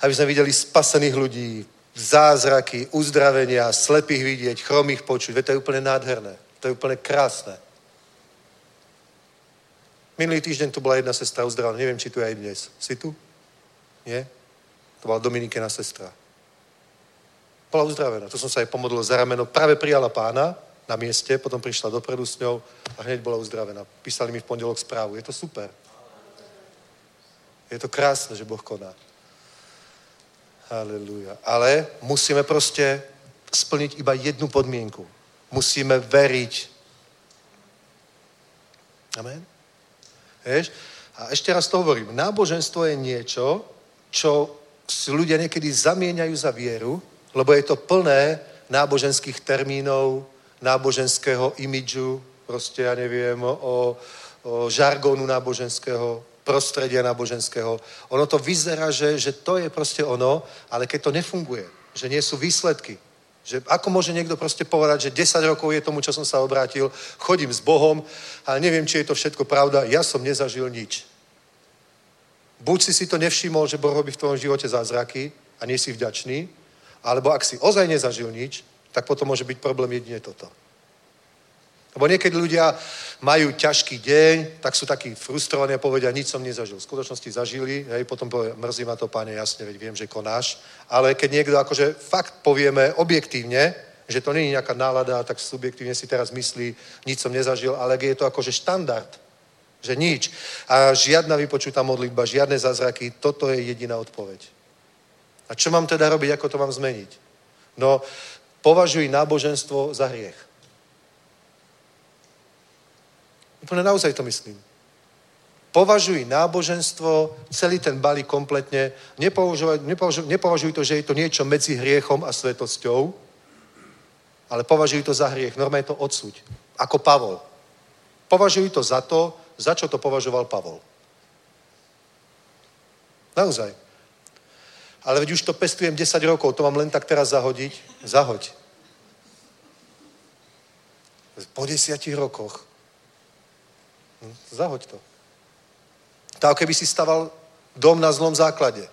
Aby sme videli spasených ľudí, zázraky, uzdravenia, slepých vidieť, chromých počuť. Veď to je úplne nádherné. To je úplne krásne. Minulý týždeň tu bola jedna sestra uzdravená. Neviem, či tu je aj dnes. Si tu? Nie? To bola Dominikena sestra. Bola uzdravená. To som sa jej pomodlil za rameno. Práve prijala pána na mieste, potom prišla dopredu s ňou a hneď bola uzdravená. Písali mi v pondelok správu. Je to super. Je to krásne, že Boh koná. Halelúja. Ale musíme proste splniť iba jednu podmienku. Musíme veriť. Amen? Vieš? A ešte raz to hovorím. Náboženstvo je niečo, čo si ľudia niekedy zamieňajú za vieru, lebo je to plné náboženských termínov, náboženského imidžu, proste ja neviem, o, o žargónu náboženského, prostredia náboženského. Ono to vyzerá, že, že to je proste ono, ale keď to nefunguje, že nie sú výsledky, že ako môže niekto proste povedať, že 10 rokov je tomu, čo som sa obrátil, chodím s Bohom, ale neviem, či je to všetko pravda, ja som nezažil nič. Buď si si to nevšimol, že Boh robí v tvojom živote zázraky a nie si vďačný, alebo ak si ozaj nezažil nič, tak potom môže byť problém jedine toto. Lebo niekedy ľudia majú ťažký deň, tak sú takí frustrovaní a povedia, nič som nezažil. V skutočnosti zažili, hej, potom povie, mrzí ma to, páne, jasne, veď viem, že konáš. Ale keď niekto akože fakt povieme objektívne, že to není nejaká nálada, tak subjektívne si teraz myslí, nič som nezažil, ale je to akože štandard, že nič. A žiadna vypočutá modlitba, žiadne zázraky, toto je jediná odpoveď. A čo mám teda robiť, ako to mám zmeniť? No, považuj náboženstvo za hriech. Úplne naozaj to myslím. Považuj náboženstvo, celý ten balík kompletne, nepovažuj, nepovažuj, nepovažuj to, že je to niečo medzi hriechom a svetosťou, ale považuj to za hriech. Normálne to odsúď. Ako Pavol. Považuj to za to, za čo to považoval Pavol. Naozaj. Ale veď už to pestujem 10 rokov, to mám len tak teraz zahodiť. Zahoď. Po 10 rokoch. Zahoď to. Tak, keby si staval dom na zlom základe.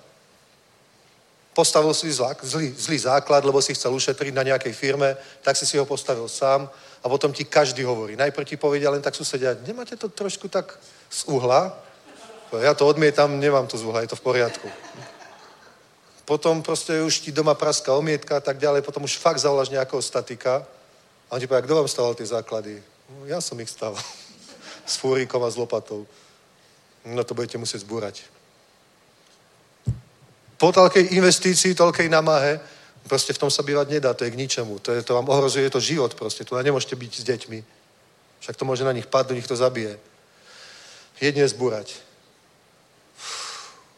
Postavil si zlý, zlý základ, lebo si chcel ušetriť na nejakej firme, tak si si ho postavil sám a potom ti každý hovorí. Najprv ti povedia len tak susedia, nemáte to trošku tak z uhla? Ja to odmietam, nemám to z uhla, je to v poriadku. Potom proste už ti doma praska omietka a tak ďalej, potom už fakt zavoláš nejakého statika a on ti povie, kto vám staval tie základy? No, ja som ich staval. S fúrikom a s lopatou. No to budete musieť zbúrať. Po toľkej investícii, toľkej namahe, proste v tom sa bývať nedá, to je k ničemu. To, je, to vám ohrozuje to život proste. Tu nemôžete byť s deťmi. Však to môže na nich padnúť, ich to zabije. Jedne zbúrať.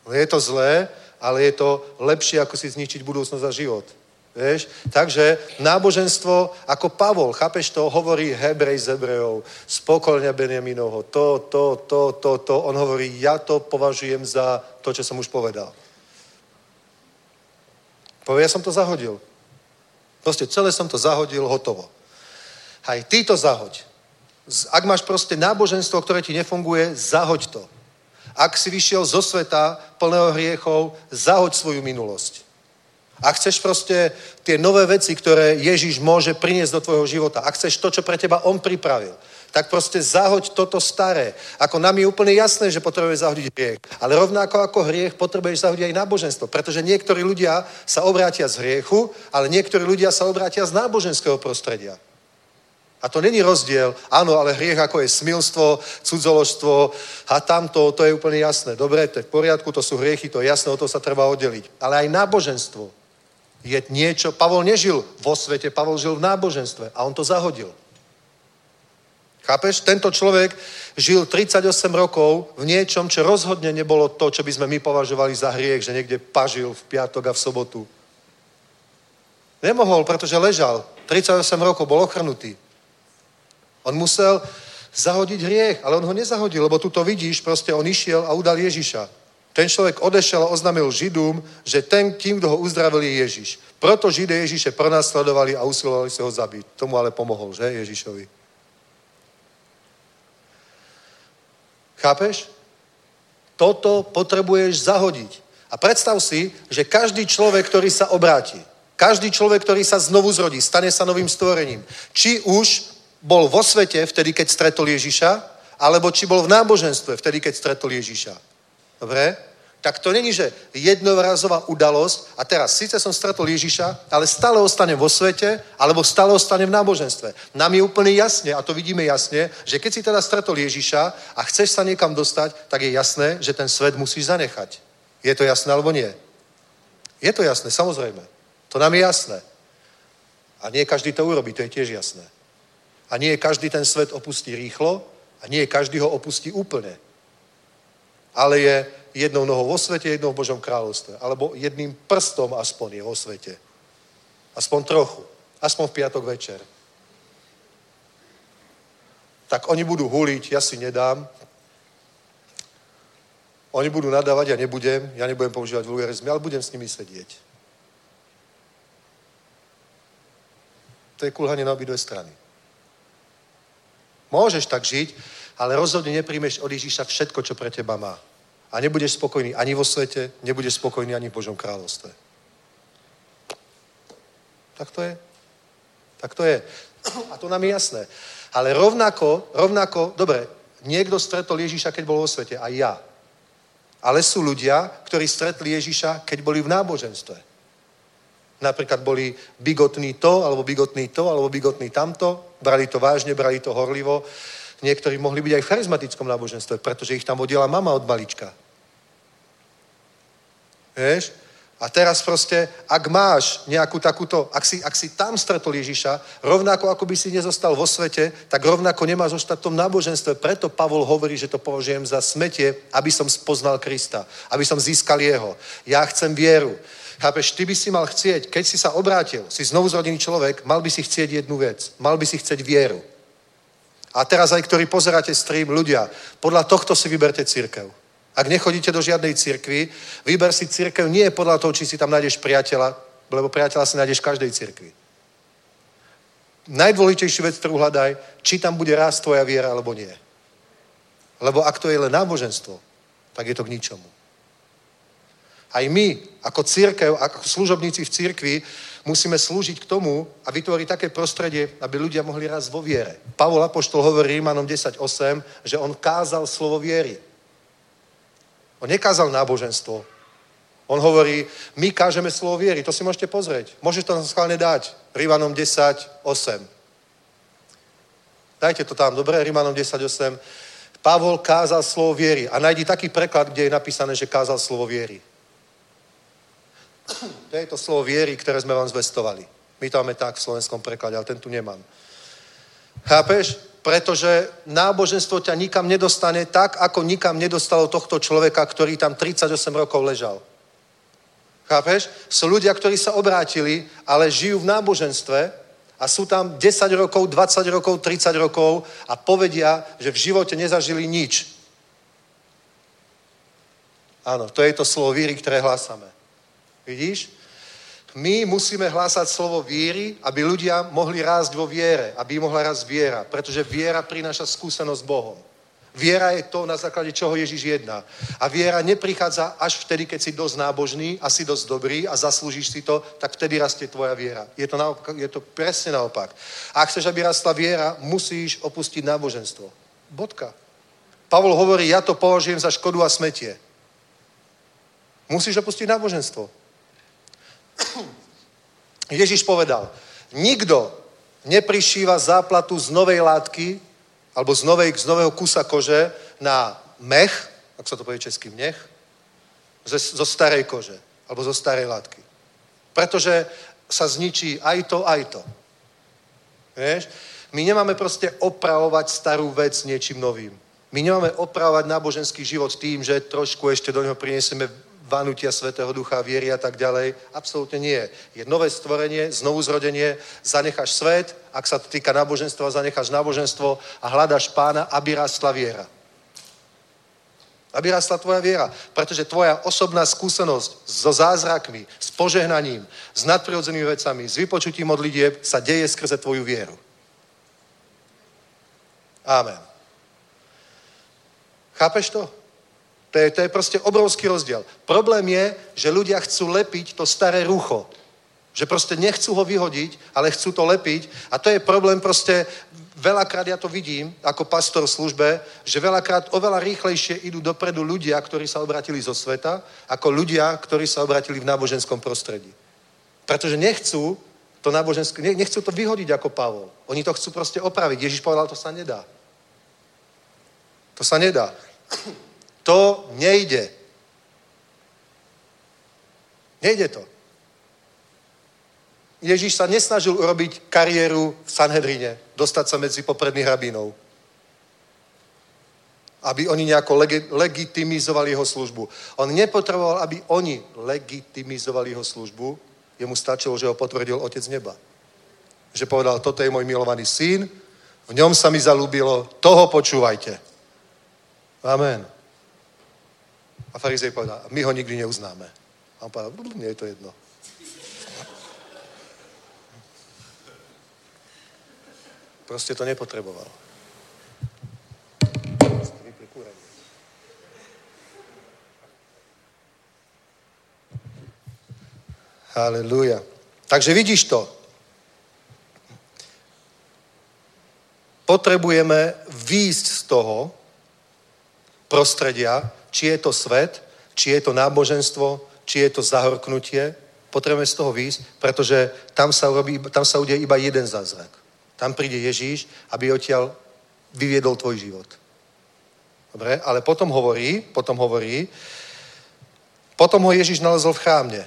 Je to zlé, ale je to lepšie, ako si zničiť budúcnosť a život. Vieš? Takže náboženstvo, ako Pavol, chápeš to, hovorí Hebrej z Hebrejov, z pokolňa Benjaminovho, to, to, to, to, to. On hovorí, ja to považujem za to, čo som už povedal. Povie, ja som to zahodil. Proste celé som to zahodil, hotovo. Aj ty to zahoď. Ak máš proste náboženstvo, ktoré ti nefunguje, zahoď to. Ak si vyšiel zo sveta plného hriechov, zahoď svoju minulosť. Ak chceš proste tie nové veci, ktoré Ježiš môže priniesť do tvojho života, ak chceš to, čo pre teba On pripravil, tak proste zahoď toto staré. Ako nám je úplne jasné, že potrebuješ zahodiť hriech. Ale rovnako ako hriech potrebuješ zahodiť aj náboženstvo. Pretože niektorí ľudia sa obrátia z hriechu, ale niektorí ľudia sa obrátia z náboženského prostredia. A to není rozdiel. Áno, ale hriech ako je smilstvo, cudzoložstvo a tamto, to je úplne jasné. Dobre, to je v poriadku, to sú hriechy, to je jasné, o to sa treba oddeliť. Ale aj náboženstvo je niečo, Pavol nežil vo svete, Pavol žil v náboženstve a on to zahodil. Chápeš? Tento človek žil 38 rokov v niečom, čo rozhodne nebolo to, čo by sme my považovali za hriech, že niekde pažil v piatok a v sobotu. Nemohol, pretože ležal. 38 rokov bol ochrnutý. On musel zahodiť hriech, ale on ho nezahodil, lebo tu to vidíš, proste on išiel a udal Ježiša. Ten človek odešel a oznámil Židům, že ten, kdo ho uzdravil, je Ježiš. Proto Židé Ježiše pronásledovali a usilovali se ho zabít. Tomu ale pomohol, že Ježišovi. Chápeš? Toto potrebuješ zahodiť. A predstav si, že každý človek, ktorý sa obráti, každý človek, ktorý sa znovu zrodí, stane sa novým stvorením. Či už bol vo svete vtedy, keď stretol Ježiša, alebo či bol v náboženstve vtedy, keď stretol Ježiša. Dobre? Tak to není, že jednorazová udalosť a teraz síce som stretol Ježiša, ale stále ostanem vo svete, alebo stále ostanem v náboženstve. Nám je úplne jasne, a to vidíme jasne, že keď si teda stretol Ježiša a chceš sa niekam dostať, tak je jasné, že ten svet musíš zanechať. Je to jasné alebo nie? Je to jasné, samozrejme. To nám je jasné. A nie každý to urobí, to je tiež jasné. A nie každý ten svet opustí rýchlo a nie každý ho opustí úplne ale je jednou nohou vo svete, jednou v Božom kráľovstve. Alebo jedným prstom aspoň je vo svete. Aspoň trochu. Aspoň v piatok večer. Tak oni budú huliť, ja si nedám. Oni budú nadávať, ja nebudem. Ja nebudem používať vulgarizmy, ale budem s nimi sedieť. To je kulhanie na obidve strany. Môžeš tak žiť, ale rozhodne nepríjmeš od Ježíša všetko, čo pre teba má. A nebudeš spokojný ani vo svete, nebudeš spokojný ani v Božom kráľovstve. Tak to je. Tak to je. A to nám je jasné. Ale rovnako, rovnako, dobre, niekto stretol Ježíša, keď bol vo svete, aj ja. Ale sú ľudia, ktorí stretli Ježíša, keď boli v náboženstve. Napríklad boli bigotní to, alebo bigotní to, alebo bigotní tamto, brali to vážne, brali to horlivo. Niektorí mohli byť aj v charizmatickom náboženstve, pretože ich tam odiela mama od malička. Vieš? A teraz proste, ak máš nejakú takúto, ak si, ak si tam stretol Ježiša, rovnako ako by si nezostal vo svete, tak rovnako nemáš zostať v tom náboženstve. Preto Pavol hovorí, že to považujem za smetie, aby som spoznal Krista, aby som získal jeho. Ja chcem vieru. Chápeš, ty by si mal chcieť, keď si sa obrátil, si znovu zrodený človek, mal by si chcieť jednu vec. Mal by si chcieť vieru. A teraz aj, ktorí pozeráte stream, ľudia, podľa tohto si vyberte církev. Ak nechodíte do žiadnej cirkvi, vyber si církev nie podľa toho, či si tam nájdeš priateľa, lebo priateľa si nájdeš v každej cirkvi. Najdôležitejšiu vec, ktorú hľadaj, či tam bude rásť tvoja viera, alebo nie. Lebo ak to je len náboženstvo, tak je to k ničomu. Aj my, ako církev, ako služobníci v církvi, musíme slúžiť k tomu a vytvoriť také prostredie, aby ľudia mohli raz vo viere. Pavol Apoštol hovorí Rímanom 10.8, že on kázal slovo viery. On nekázal náboženstvo. On hovorí, my kážeme slovo viery. To si môžete pozrieť. Môžeš to schválne dať. Rímanom 10.8. Dajte to tam, dobre? Rímanom 10.8. Pavol kázal slovo viery. A nájdi taký preklad, kde je napísané, že kázal slovo viery. To je to slovo viery, ktoré sme vám zvestovali. My to máme tak v slovenskom preklade, ale ten tu nemám. Chápeš? Pretože náboženstvo ťa nikam nedostane tak, ako nikam nedostalo tohto človeka, ktorý tam 38 rokov ležal. Chápeš? Sú ľudia, ktorí sa obrátili, ale žijú v náboženstve a sú tam 10 rokov, 20 rokov, 30 rokov a povedia, že v živote nezažili nič. Áno, to je to slovo víry, ktoré hlásame. Vidíš? My musíme hlásať slovo viery, aby ľudia mohli rásť vo viere, aby mohla rásť viera, pretože viera prináša skúsenosť s Bohom. Viera je to, na základe čoho Ježiš jedná. A viera neprichádza až vtedy, keď si dosť nábožný a si dosť dobrý a zaslúžiš si to, tak vtedy rastie tvoja viera. Je to, naopak, je to presne naopak. A ak chceš, aby rastla viera, musíš opustiť náboženstvo. Bodka. Pavol hovorí, ja to považujem za škodu a smetie. Musíš opustiť náboženstvo. *coughs* Ježiš povedal, nikto neprišíva záplatu z novej látky alebo z, novej, z nového kusa kože na mech, ak sa to povie český mech, ze, zo starej kože alebo zo starej látky. Pretože sa zničí aj to, aj to. Vieš? My nemáme proste opravovať starú vec niečím novým. My nemáme opravovať náboženský život tým, že trošku ešte do neho prinesieme vanutia Svetého Ducha, viery a tak ďalej. Absolútne nie. Je nové stvorenie, znovu zrodenie, zanecháš svet, ak sa to týka náboženstva, zanecháš náboženstvo a hľadaš pána, aby rastla viera. Aby rastla tvoja viera. Pretože tvoja osobná skúsenosť so zázrakmi, s požehnaním, s nadprirodzenými vecami, s vypočutím modlitieb sa deje skrze tvoju vieru. Amen. Chápeš to? To je, to je proste obrovský rozdiel. Problém je, že ľudia chcú lepiť to staré rucho. Že proste nechcú ho vyhodiť, ale chcú to lepiť. A to je problém proste, veľakrát ja to vidím ako pastor v službe, že veľakrát oveľa rýchlejšie idú dopredu ľudia, ktorí sa obratili zo sveta, ako ľudia, ktorí sa obratili v náboženskom prostredí. Pretože nechcú to náboženské, nechcú to vyhodiť ako Pavol. Oni to chcú proste opraviť. Ježiš povedal, to sa nedá. To sa nedá. To nejde. Nejde to. Ježíš sa nesnažil urobiť kariéru v Sanhedrine, dostať sa medzi popredných rabínov. Aby oni nejako legi- legitimizovali jeho službu. On nepotreboval, aby oni legitimizovali jeho službu. Jemu stačilo, že ho potvrdil Otec neba. Že povedal, toto je môj milovaný syn, v ňom sa mi zalúbilo, toho počúvajte. Amen. A farizej povedal, my ho nikdy neuznáme. A on povedal, nie je to jedno. Proste to nepotreboval. Halelúja. Takže vidíš to. Potrebujeme výjsť z toho prostredia, či je to svet, či je to náboženstvo, či je to zahorknutie, potrebujeme z toho výjsť, pretože tam sa, urobí, tam sa udeje iba jeden zázrak. Tam príde Ježíš, aby odtiaľ vyviedol tvoj život. Dobre, ale potom hovorí, potom hovorí, potom ho Ježíš nalezol v chrámne.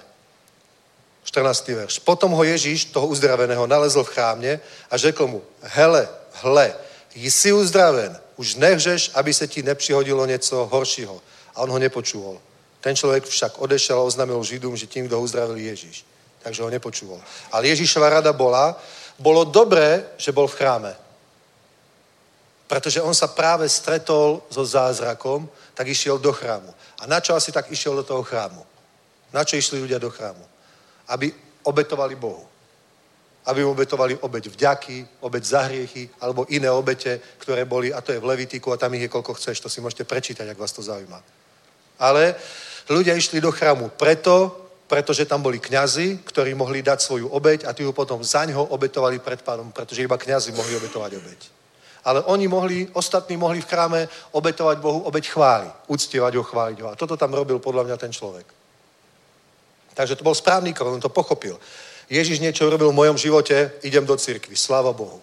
14. verš. Potom ho Ježíš, toho uzdraveného, nalezl v chrámě a řekl mu, hele, hle, jsi uzdraven, už nevřeš, aby se ti nepřihodilo něco horšího. A on ho nepočúval. Ten človek však odešel a oznámil Židům, že tím, kdo ho uzdravil, je Ježíš. Takže ho nepočúval. Ale Ježíšova rada bola, bolo dobré, že bol v chráme. Pretože on sa práve stretol so zázrakom, tak išiel do chrámu. A na čo asi tak išiel do toho chrámu? Na čo išli ľudia do chrámu? Aby obetovali Bohu. Aby mu obetovali obeť vďaky, obeť za hriechy, alebo iné obete, ktoré boli, a to je v Levitiku, a tam ich je koľko chceš, to si môžete prečítať, ak vás to zaujíma. Ale ľudia išli do chrámu preto, pretože tam boli kňazi, ktorí mohli dať svoju obeť a tí ju potom za ňo obetovali pred pánom, pretože iba kňazi mohli obetovať obeť. Ale oni mohli, ostatní mohli v chráme obetovať Bohu obeť chvály, uctievať ho, chváliť ho. A toto tam robil podľa mňa ten človek. Takže to bol správny krok, on to pochopil. Ježiš niečo urobil v mojom živote, idem do cirkvi, sláva Bohu.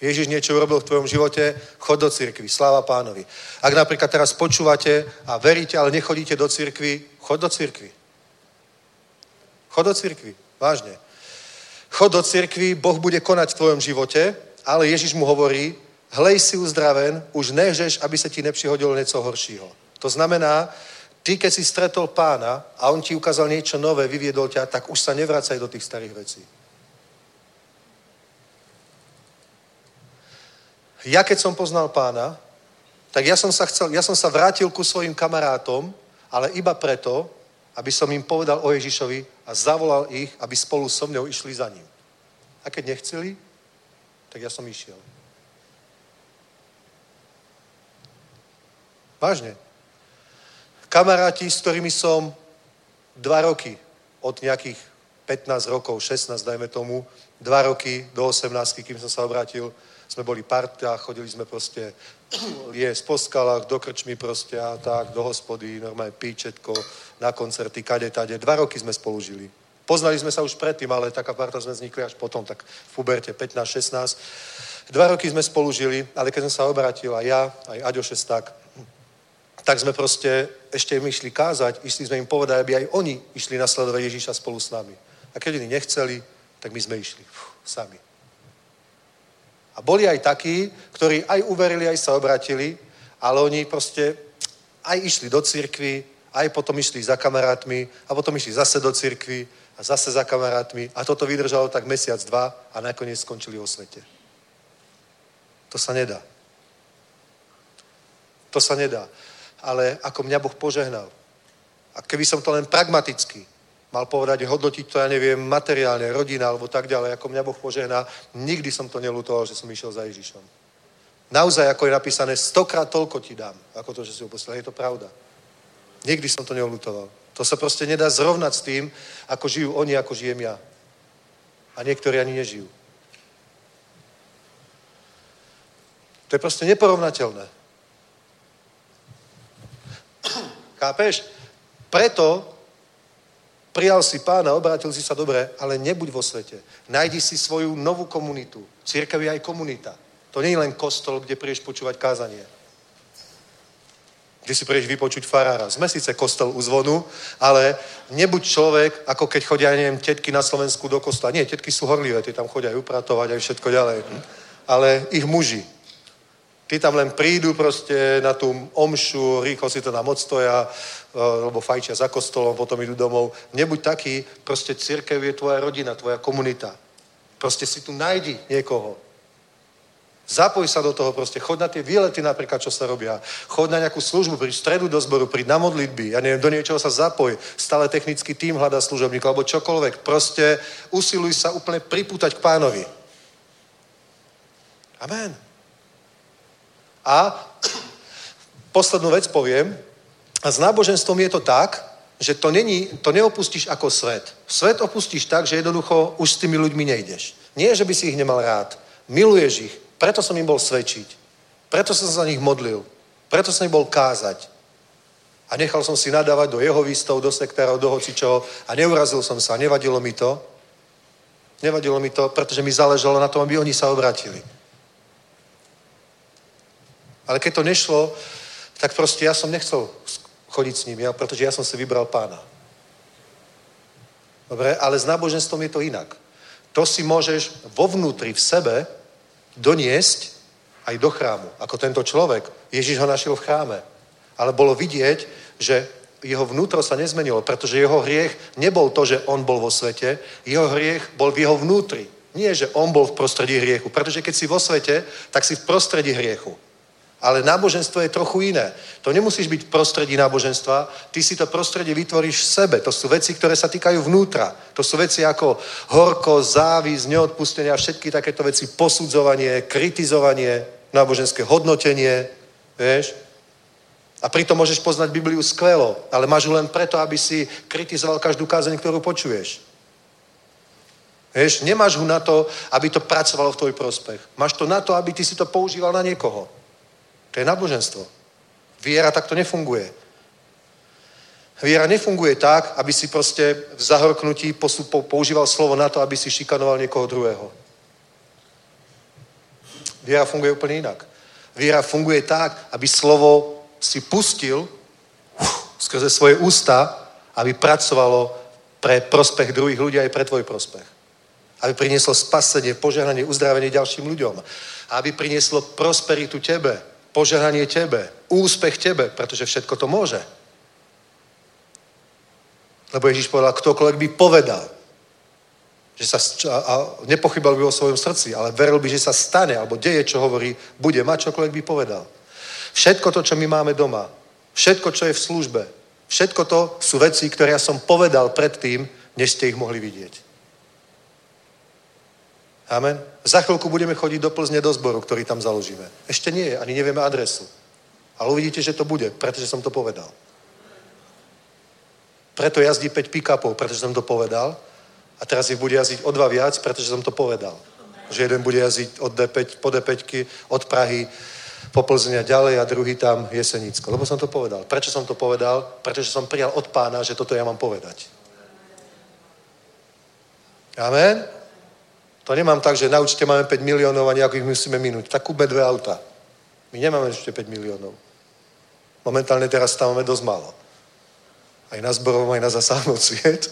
Ježiš niečo urobil v tvojom živote, chod do cirkvi, sláva pánovi. Ak napríklad teraz počúvate a veríte, ale nechodíte do cirkvi, chod do cirkvi. Chod do cirkvi, vážne. Chod do cirkvi, Boh bude konať v tvojom živote, ale Ježiš mu hovorí, hlej si uzdraven, už nežeš, aby sa ti nepřihodilo něco horšího. To znamená, ty, keď si stretol pána a on ti ukázal niečo nové, vyviedol ťa, tak už sa nevracaj do tých starých vecí. Ja, keď som poznal pána, tak ja som sa, chcel, ja som sa vrátil ku svojim kamarátom, ale iba preto, aby som im povedal o Ježišovi a zavolal ich, aby spolu so mnou išli za ním. A keď nechceli, tak ja som išiel. Vážne. Kamaráti, s ktorými som dva roky, od nejakých 15 rokov, 16 dajme tomu, dva roky do 18, kým som sa obrátil, sme boli parta, chodili sme proste *clears throat* liesť po skalách, do krčmy proste a tak, do hospody, normálne píčetko, na koncerty, kade, tade. Dva roky sme spolu žili. Poznali sme sa už predtým, ale taká parta sme vznikli až potom, tak v puberte 15-16. Dva roky sme spolu žili, ale keď som sa obratil, aj ja, aj Aďo Šesták, tak sme proste ešte im išli kázať, išli sme im povedať, aby aj oni išli nasledovať Ježíša spolu s nami. A keď oni nechceli, tak my sme išli. Fuh, sami. A boli aj takí, ktorí aj uverili, aj sa obratili, ale oni proste aj išli do cirkvy, aj potom išli za kamarátmi a potom išli zase do cirkvy a zase za kamarátmi a toto vydržalo tak mesiac, dva a nakoniec skončili vo svete. To sa nedá. To sa nedá. Ale ako mňa Boh požehnal. A keby som to len pragmaticky mal povedať, hodnotiť to, ja neviem, materiálne, rodina alebo tak ďalej, ako mňa Boh požehná, nikdy som to nelutoval, že som išiel za Ježišom. Naozaj, ako je napísané, stokrát toľko ti dám, ako to, že si ho poslal. Je to pravda. Nikdy som to neolutoval. To sa proste nedá zrovnať s tým, ako žijú oni, ako žijem ja. A niektorí ani nežijú. To je proste neporovnateľné. Chápeš? Preto prijal si pána, obrátil si sa dobre, ale nebuď vo svete. Najdi si svoju novú komunitu. Církev je aj komunita. To nie je len kostol, kde prídeš počúvať kázanie. Kde si prídeš vypočuť farára. Sme síce kostol u zvonu, ale nebuď človek, ako keď chodia, neviem, tetky na Slovensku do kostola. Nie, tetky sú horlivé, tie tam chodia upratovať aj všetko ďalej. Ale ich muži, Tí tam len prídu proste na tú omšu, rýchlo si to tam odstoja, eh, lebo fajčia za kostolom, potom idú domov. Nebuď taký, proste církev je tvoja rodina, tvoja komunita. Proste si tu najdi niekoho. Zapoj sa do toho proste, chod na tie výlety napríklad, čo sa robia. Chod na nejakú službu, príď stredu do zboru, príď na modlitby, ja neviem, do niečoho sa zapoj. Stále technický tým hľadá služobník, alebo čokoľvek. Proste usiluj sa úplne pripútať k pánovi. Amen. A poslednú vec poviem. A s náboženstvom je to tak, že to, není, to neopustíš ako svet. Svet opustíš tak, že jednoducho už s tými ľuďmi nejdeš. Nie, že by si ich nemal rád. Miluješ ich. Preto som im bol svedčiť. Preto som sa za nich modlil. Preto som im bol kázať. A nechal som si nadávať do jeho výstov, do sektárov, do hocičoho a neurazil som sa. Nevadilo mi to. Nevadilo mi to, pretože mi záležalo na tom, aby oni sa obratili. Ale keď to nešlo, tak proste ja som nechcel chodiť s ním, ja, pretože ja som si vybral pána. Dobre, ale s náboženstvom je to inak. To si môžeš vo vnútri, v sebe doniesť aj do chrámu. Ako tento človek. Ježiš ho našiel v chráme. Ale bolo vidieť, že jeho vnútro sa nezmenilo, pretože jeho hriech nebol to, že on bol vo svete, jeho hriech bol v jeho vnútri. Nie, že on bol v prostredí hriechu, pretože keď si vo svete, tak si v prostredí hriechu. Ale náboženstvo je trochu iné. To nemusíš byť v prostredí náboženstva, ty si to prostredie vytvoríš v sebe. To sú veci, ktoré sa týkajú vnútra. To sú veci ako horko, závis, neodpustenie a všetky takéto veci, posudzovanie, kritizovanie, náboženské hodnotenie, vieš. A pritom môžeš poznať Bibliu skvelo, ale máš ju len preto, aby si kritizoval každú kázeň, ktorú počuješ. Vieš, nemáš ho na to, aby to pracovalo v tvoj prospech. Máš to na to, aby ty si to používal na niekoho. To je náboženstvo. Viera takto nefunguje. Viera nefunguje tak, aby si proste v zahorknutí používal slovo na to, aby si šikanoval niekoho druhého. Viera funguje úplne inak. Viera funguje tak, aby slovo si pustil skrze svoje ústa, aby pracovalo pre prospech druhých ľudí aj pre tvoj prospech. Aby prinieslo spasenie, požehnanie, uzdravenie ďalším ľuďom. Aby prinieslo prosperitu tebe, požehnanie tebe, úspech tebe, pretože všetko to môže. Lebo Ježíš povedal, ktokoľvek by povedal, že sa, a nepochybal by o svojom srdci, ale veril by, že sa stane, alebo deje, čo hovorí, bude mať čokoľvek by povedal. Všetko to, čo my máme doma, všetko, čo je v službe, všetko to sú veci, ktoré ja som povedal predtým, než ste ich mohli vidieť. Amen. Za chvíľku budeme chodiť do Plzne do zboru, ktorý tam založíme. Ešte nie, ani nevieme adresu. Ale uvidíte, že to bude, pretože som to povedal. Preto jazdí 5 pick-upov, pretože som to povedal. A teraz ich bude jazdiť o dva viac, pretože som to povedal. Že jeden bude jazdiť od D5, po D5, od Prahy po Plzne a ďalej a druhý tam Jesenicko. Lebo som to povedal. Prečo som to povedal? Pretože som prijal od pána, že toto ja mám povedať. Amen? To nemám tak, že na účte máme 5 miliónov a nejako musíme minúť. Tak kúpme dve auta. My nemáme ešte 5 miliónov. Momentálne teraz stávame dosť málo. Aj na zborovom, aj na zasáhnuť *laughs* sviet,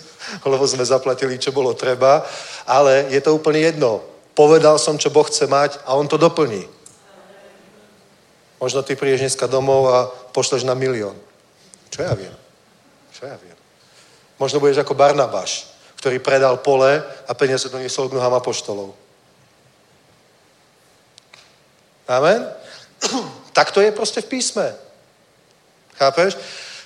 lebo sme zaplatili, čo bolo treba. Ale je to úplne jedno. Povedal som, čo Boh chce mať a On to doplní. Možno ty prídeš dneska domov a pošleš na milión. Čo ja viem? Čo ja viem? Možno budeš ako Barnabáš ktorý predal pole a peniaze doniesol k nohám apoštolov. Amen? *clears throat* tak to je proste v písme. Chápeš?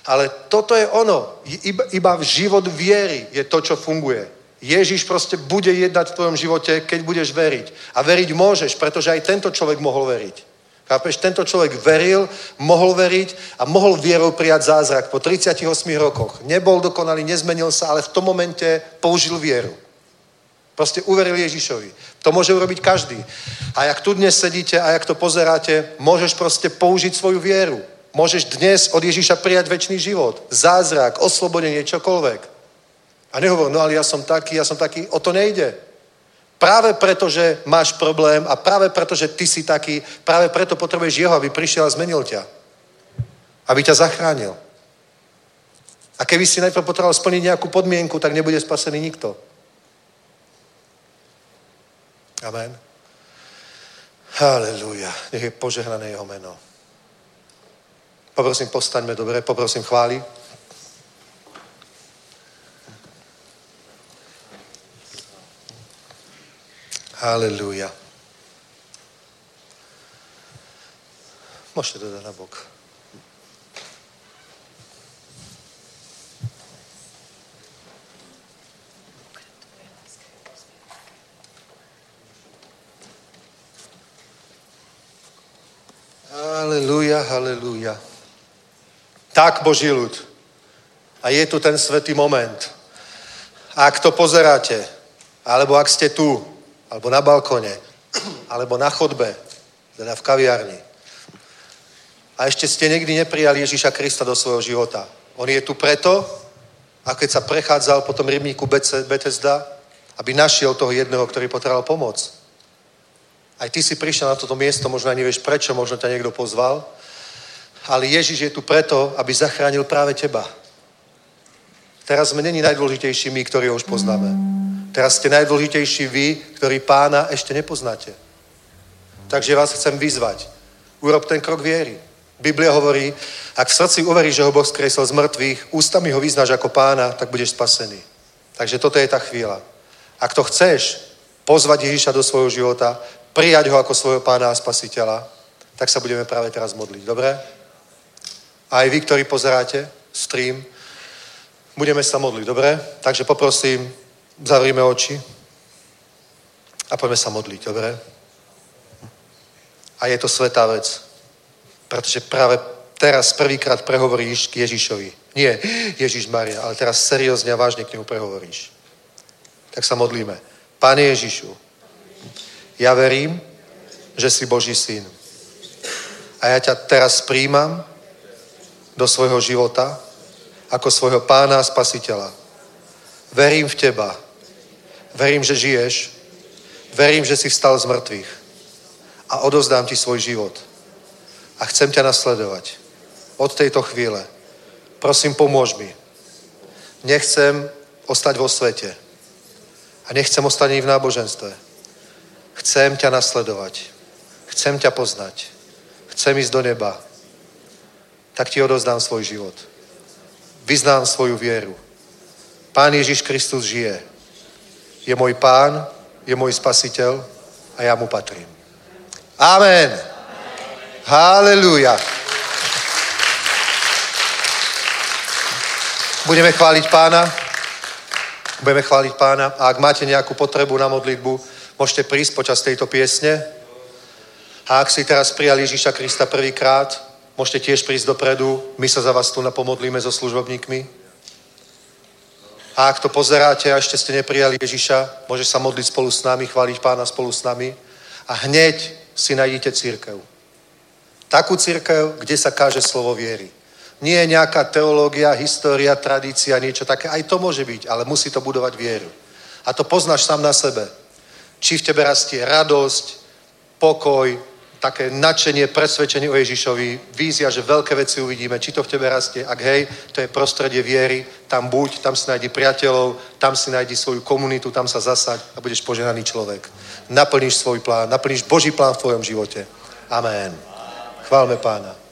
Ale toto je ono. Iba, iba v život viery je to, čo funguje. Ježiš proste bude jednať v tvojom živote, keď budeš veriť. A veriť môžeš, pretože aj tento človek mohol veriť. Chápeš, tento človek veril, mohol veriť a mohol vierou prijať zázrak po 38 rokoch. Nebol dokonalý, nezmenil sa, ale v tom momente použil vieru. Proste uveril Ježišovi. To môže urobiť každý. A jak tu dnes sedíte a jak to pozeráte, môžeš proste použiť svoju vieru. Môžeš dnes od Ježiša prijať väčší život. Zázrak, oslobodenie, čokoľvek. A nehovor, no ale ja som taký, ja som taký, o to nejde. Práve preto, že máš problém a práve preto, že ty si taký, práve preto potrebuješ jeho, aby prišiel a zmenil ťa. Aby ťa zachránil. A keby si najprv potreboval splniť nejakú podmienku, tak nebude spasený nikto. Amen. Halelúja. Nech je požehnané jeho meno. Poprosím, postaňme dobre, poprosím chváli. Halelúja. Môžete to dať na bok. Halelúja, halelúja. Tak, Boží ľud. A je tu ten svetý moment. Ak to pozeráte, alebo ak ste tu, alebo na balkone, alebo na chodbe, teda v kaviarni. A ešte ste nikdy neprijali Ježíša Krista do svojho života. On je tu preto, a keď sa prechádzal po tom rybníku Betesda, aby našiel toho jedného, ktorý potreboval pomoc. Aj ty si prišiel na toto miesto, možno ani nevieš prečo, možno ťa niekto pozval, ale Ježiš je tu preto, aby zachránil práve teba. Teraz sme není najdôležitejší my, ktorí ho už poznáme. Teraz ste najdôležitejší vy, ktorí pána ešte nepoznáte. Takže vás chcem vyzvať. Urob ten krok viery. Biblia hovorí, ak v srdci uveríš, že ho Boh skresol z mŕtvych, ústami ho vyznáš ako pána, tak budeš spasený. Takže toto je tá chvíľa. Ak to chceš, pozvať Ježiša do svojho života, prijať ho ako svojho pána a spasiteľa, tak sa budeme práve teraz modliť. Dobre? A aj vy, ktorí pozeráte stream, budeme sa modliť. Dobre? Takže poprosím, zavrime oči a poďme sa modliť. Dobre? A je to svetá vec. Pretože práve teraz prvýkrát prehovoríš k Ježišovi. Nie Ježiš Maria, ale teraz seriózne a vážne k nemu prehovoríš. Tak sa modlíme. Pane Ježišu, ja verím, že si Boží syn. A ja ťa teraz príjmam do svojho života ako svojho pána a spasiteľa. Verím v teba. Verím, že žiješ. Verím, že si vstal z mŕtvych. A odozdám ti svoj život. A chcem ťa nasledovať. Od tejto chvíle. Prosím, pomôž mi. Nechcem ostať vo svete. A nechcem ostať ani v náboženstve. Chcem ťa nasledovať. Chcem ťa poznať. Chcem ísť do neba. Tak ti odozdám svoj život. Vyznám svoju vieru. Pán Ježiš Kristus žije. Je môj pán, je môj spasiteľ a ja mu patrím. Amen. Halelúja. Budeme chváliť pána. Budeme chváliť pána. A ak máte nejakú potrebu na modlitbu, môžete prísť počas tejto piesne. A ak si teraz prijali Ježíša Krista prvýkrát, môžete tiež prísť dopredu. My sa za vás tu napomodlíme so služobníkmi. A ak to pozeráte a ešte ste neprijali Ježiša, môže sa modliť spolu s nami, chváliť pána spolu s nami. A hneď si najdete církev. Takú církev, kde sa káže slovo viery. Nie je nejaká teológia, história, tradícia, niečo také. Aj to môže byť, ale musí to budovať vieru. A to poznáš sám na sebe. Či v tebe rastie radosť, pokoj, také nadšenie, presvedčenie o Ježišovi, vízia, že veľké veci uvidíme, či to v tebe rastie. Ak hej, to je prostredie viery, tam buď, tam si nájdi priateľov, tam si nájdi svoju komunitu, tam sa zasaď a budeš poženaný človek. Naplníš svoj plán, naplníš Boží plán v tvojom živote. Amen. Chválme pána.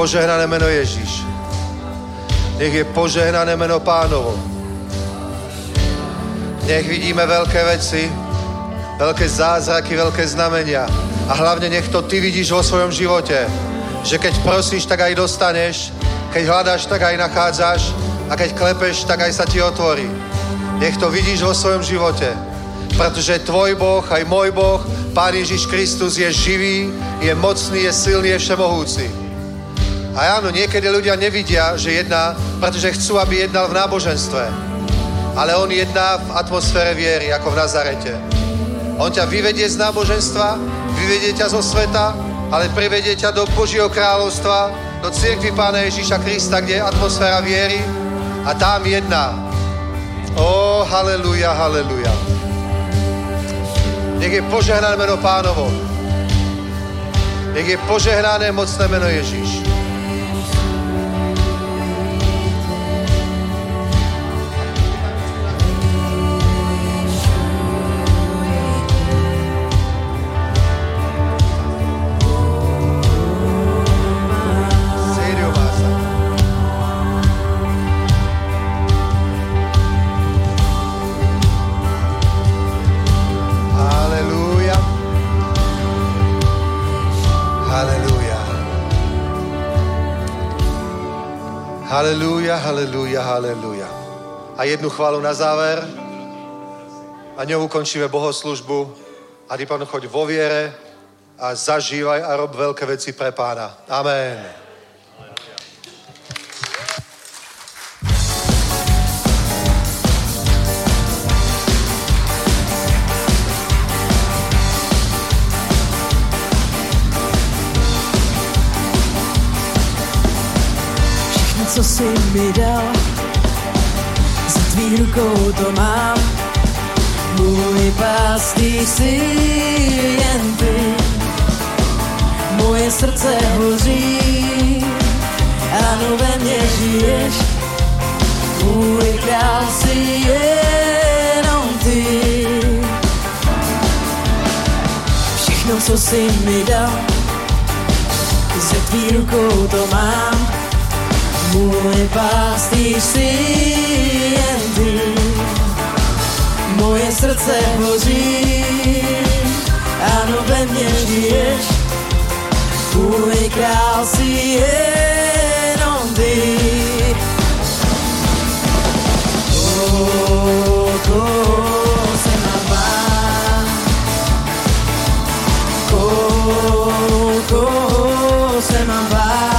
Požehnané meno Ježíš. Nech je požehnané meno pánovo. Nech vidíme veľké veci, veľké zázraky, veľké znamenia. A hlavne nech to ty vidíš vo svojom živote. Že keď prosíš, tak aj dostaneš. Keď hľadáš, tak aj nachádzaš. A keď klepeš, tak aj sa ti otvorí. Nech to vidíš vo svojom živote. Pretože tvoj Boh, aj môj Boh, Pán Ježiš Kristus je živý, je mocný, je silný, je všemohúci. A áno, niekedy ľudia nevidia, že jedná, pretože chcú, aby jednal v náboženstve. Ale on jedná v atmosfére viery, ako v Nazarete. On ťa vyvedie z náboženstva, vyvedie ťa zo sveta, ale privedie ťa do Božieho kráľovstva, do cirkvi Pána Ježíša Krista, kde je atmosféra viery a tam jedná. Ó, haleluja, haleluja. Nech je požehnané meno pánovo. Nech je požehnané mocné meno Ježíš. Aleluja, aleluja, aleluja. A jednu chválu na záver. A ňou ukončíme bohoslužbu. A ty, pán, choď vo viere a zažívaj a rob veľké veci pre pána. Amen. Co jsi mi dal, za tvý rukou to mám. Můj pastýř jsi jen ty, moje srdce hoří, ano ve mně žiješ, můj král jsi jenom ty. Všechno, co jsi mi dal, ze tvý rukou to mám. Můj pastýř jsi jen ty, moje srdce hoří, ano ve mně žiješ, můj král jsi jenom ty. Oh, koho se mám bát,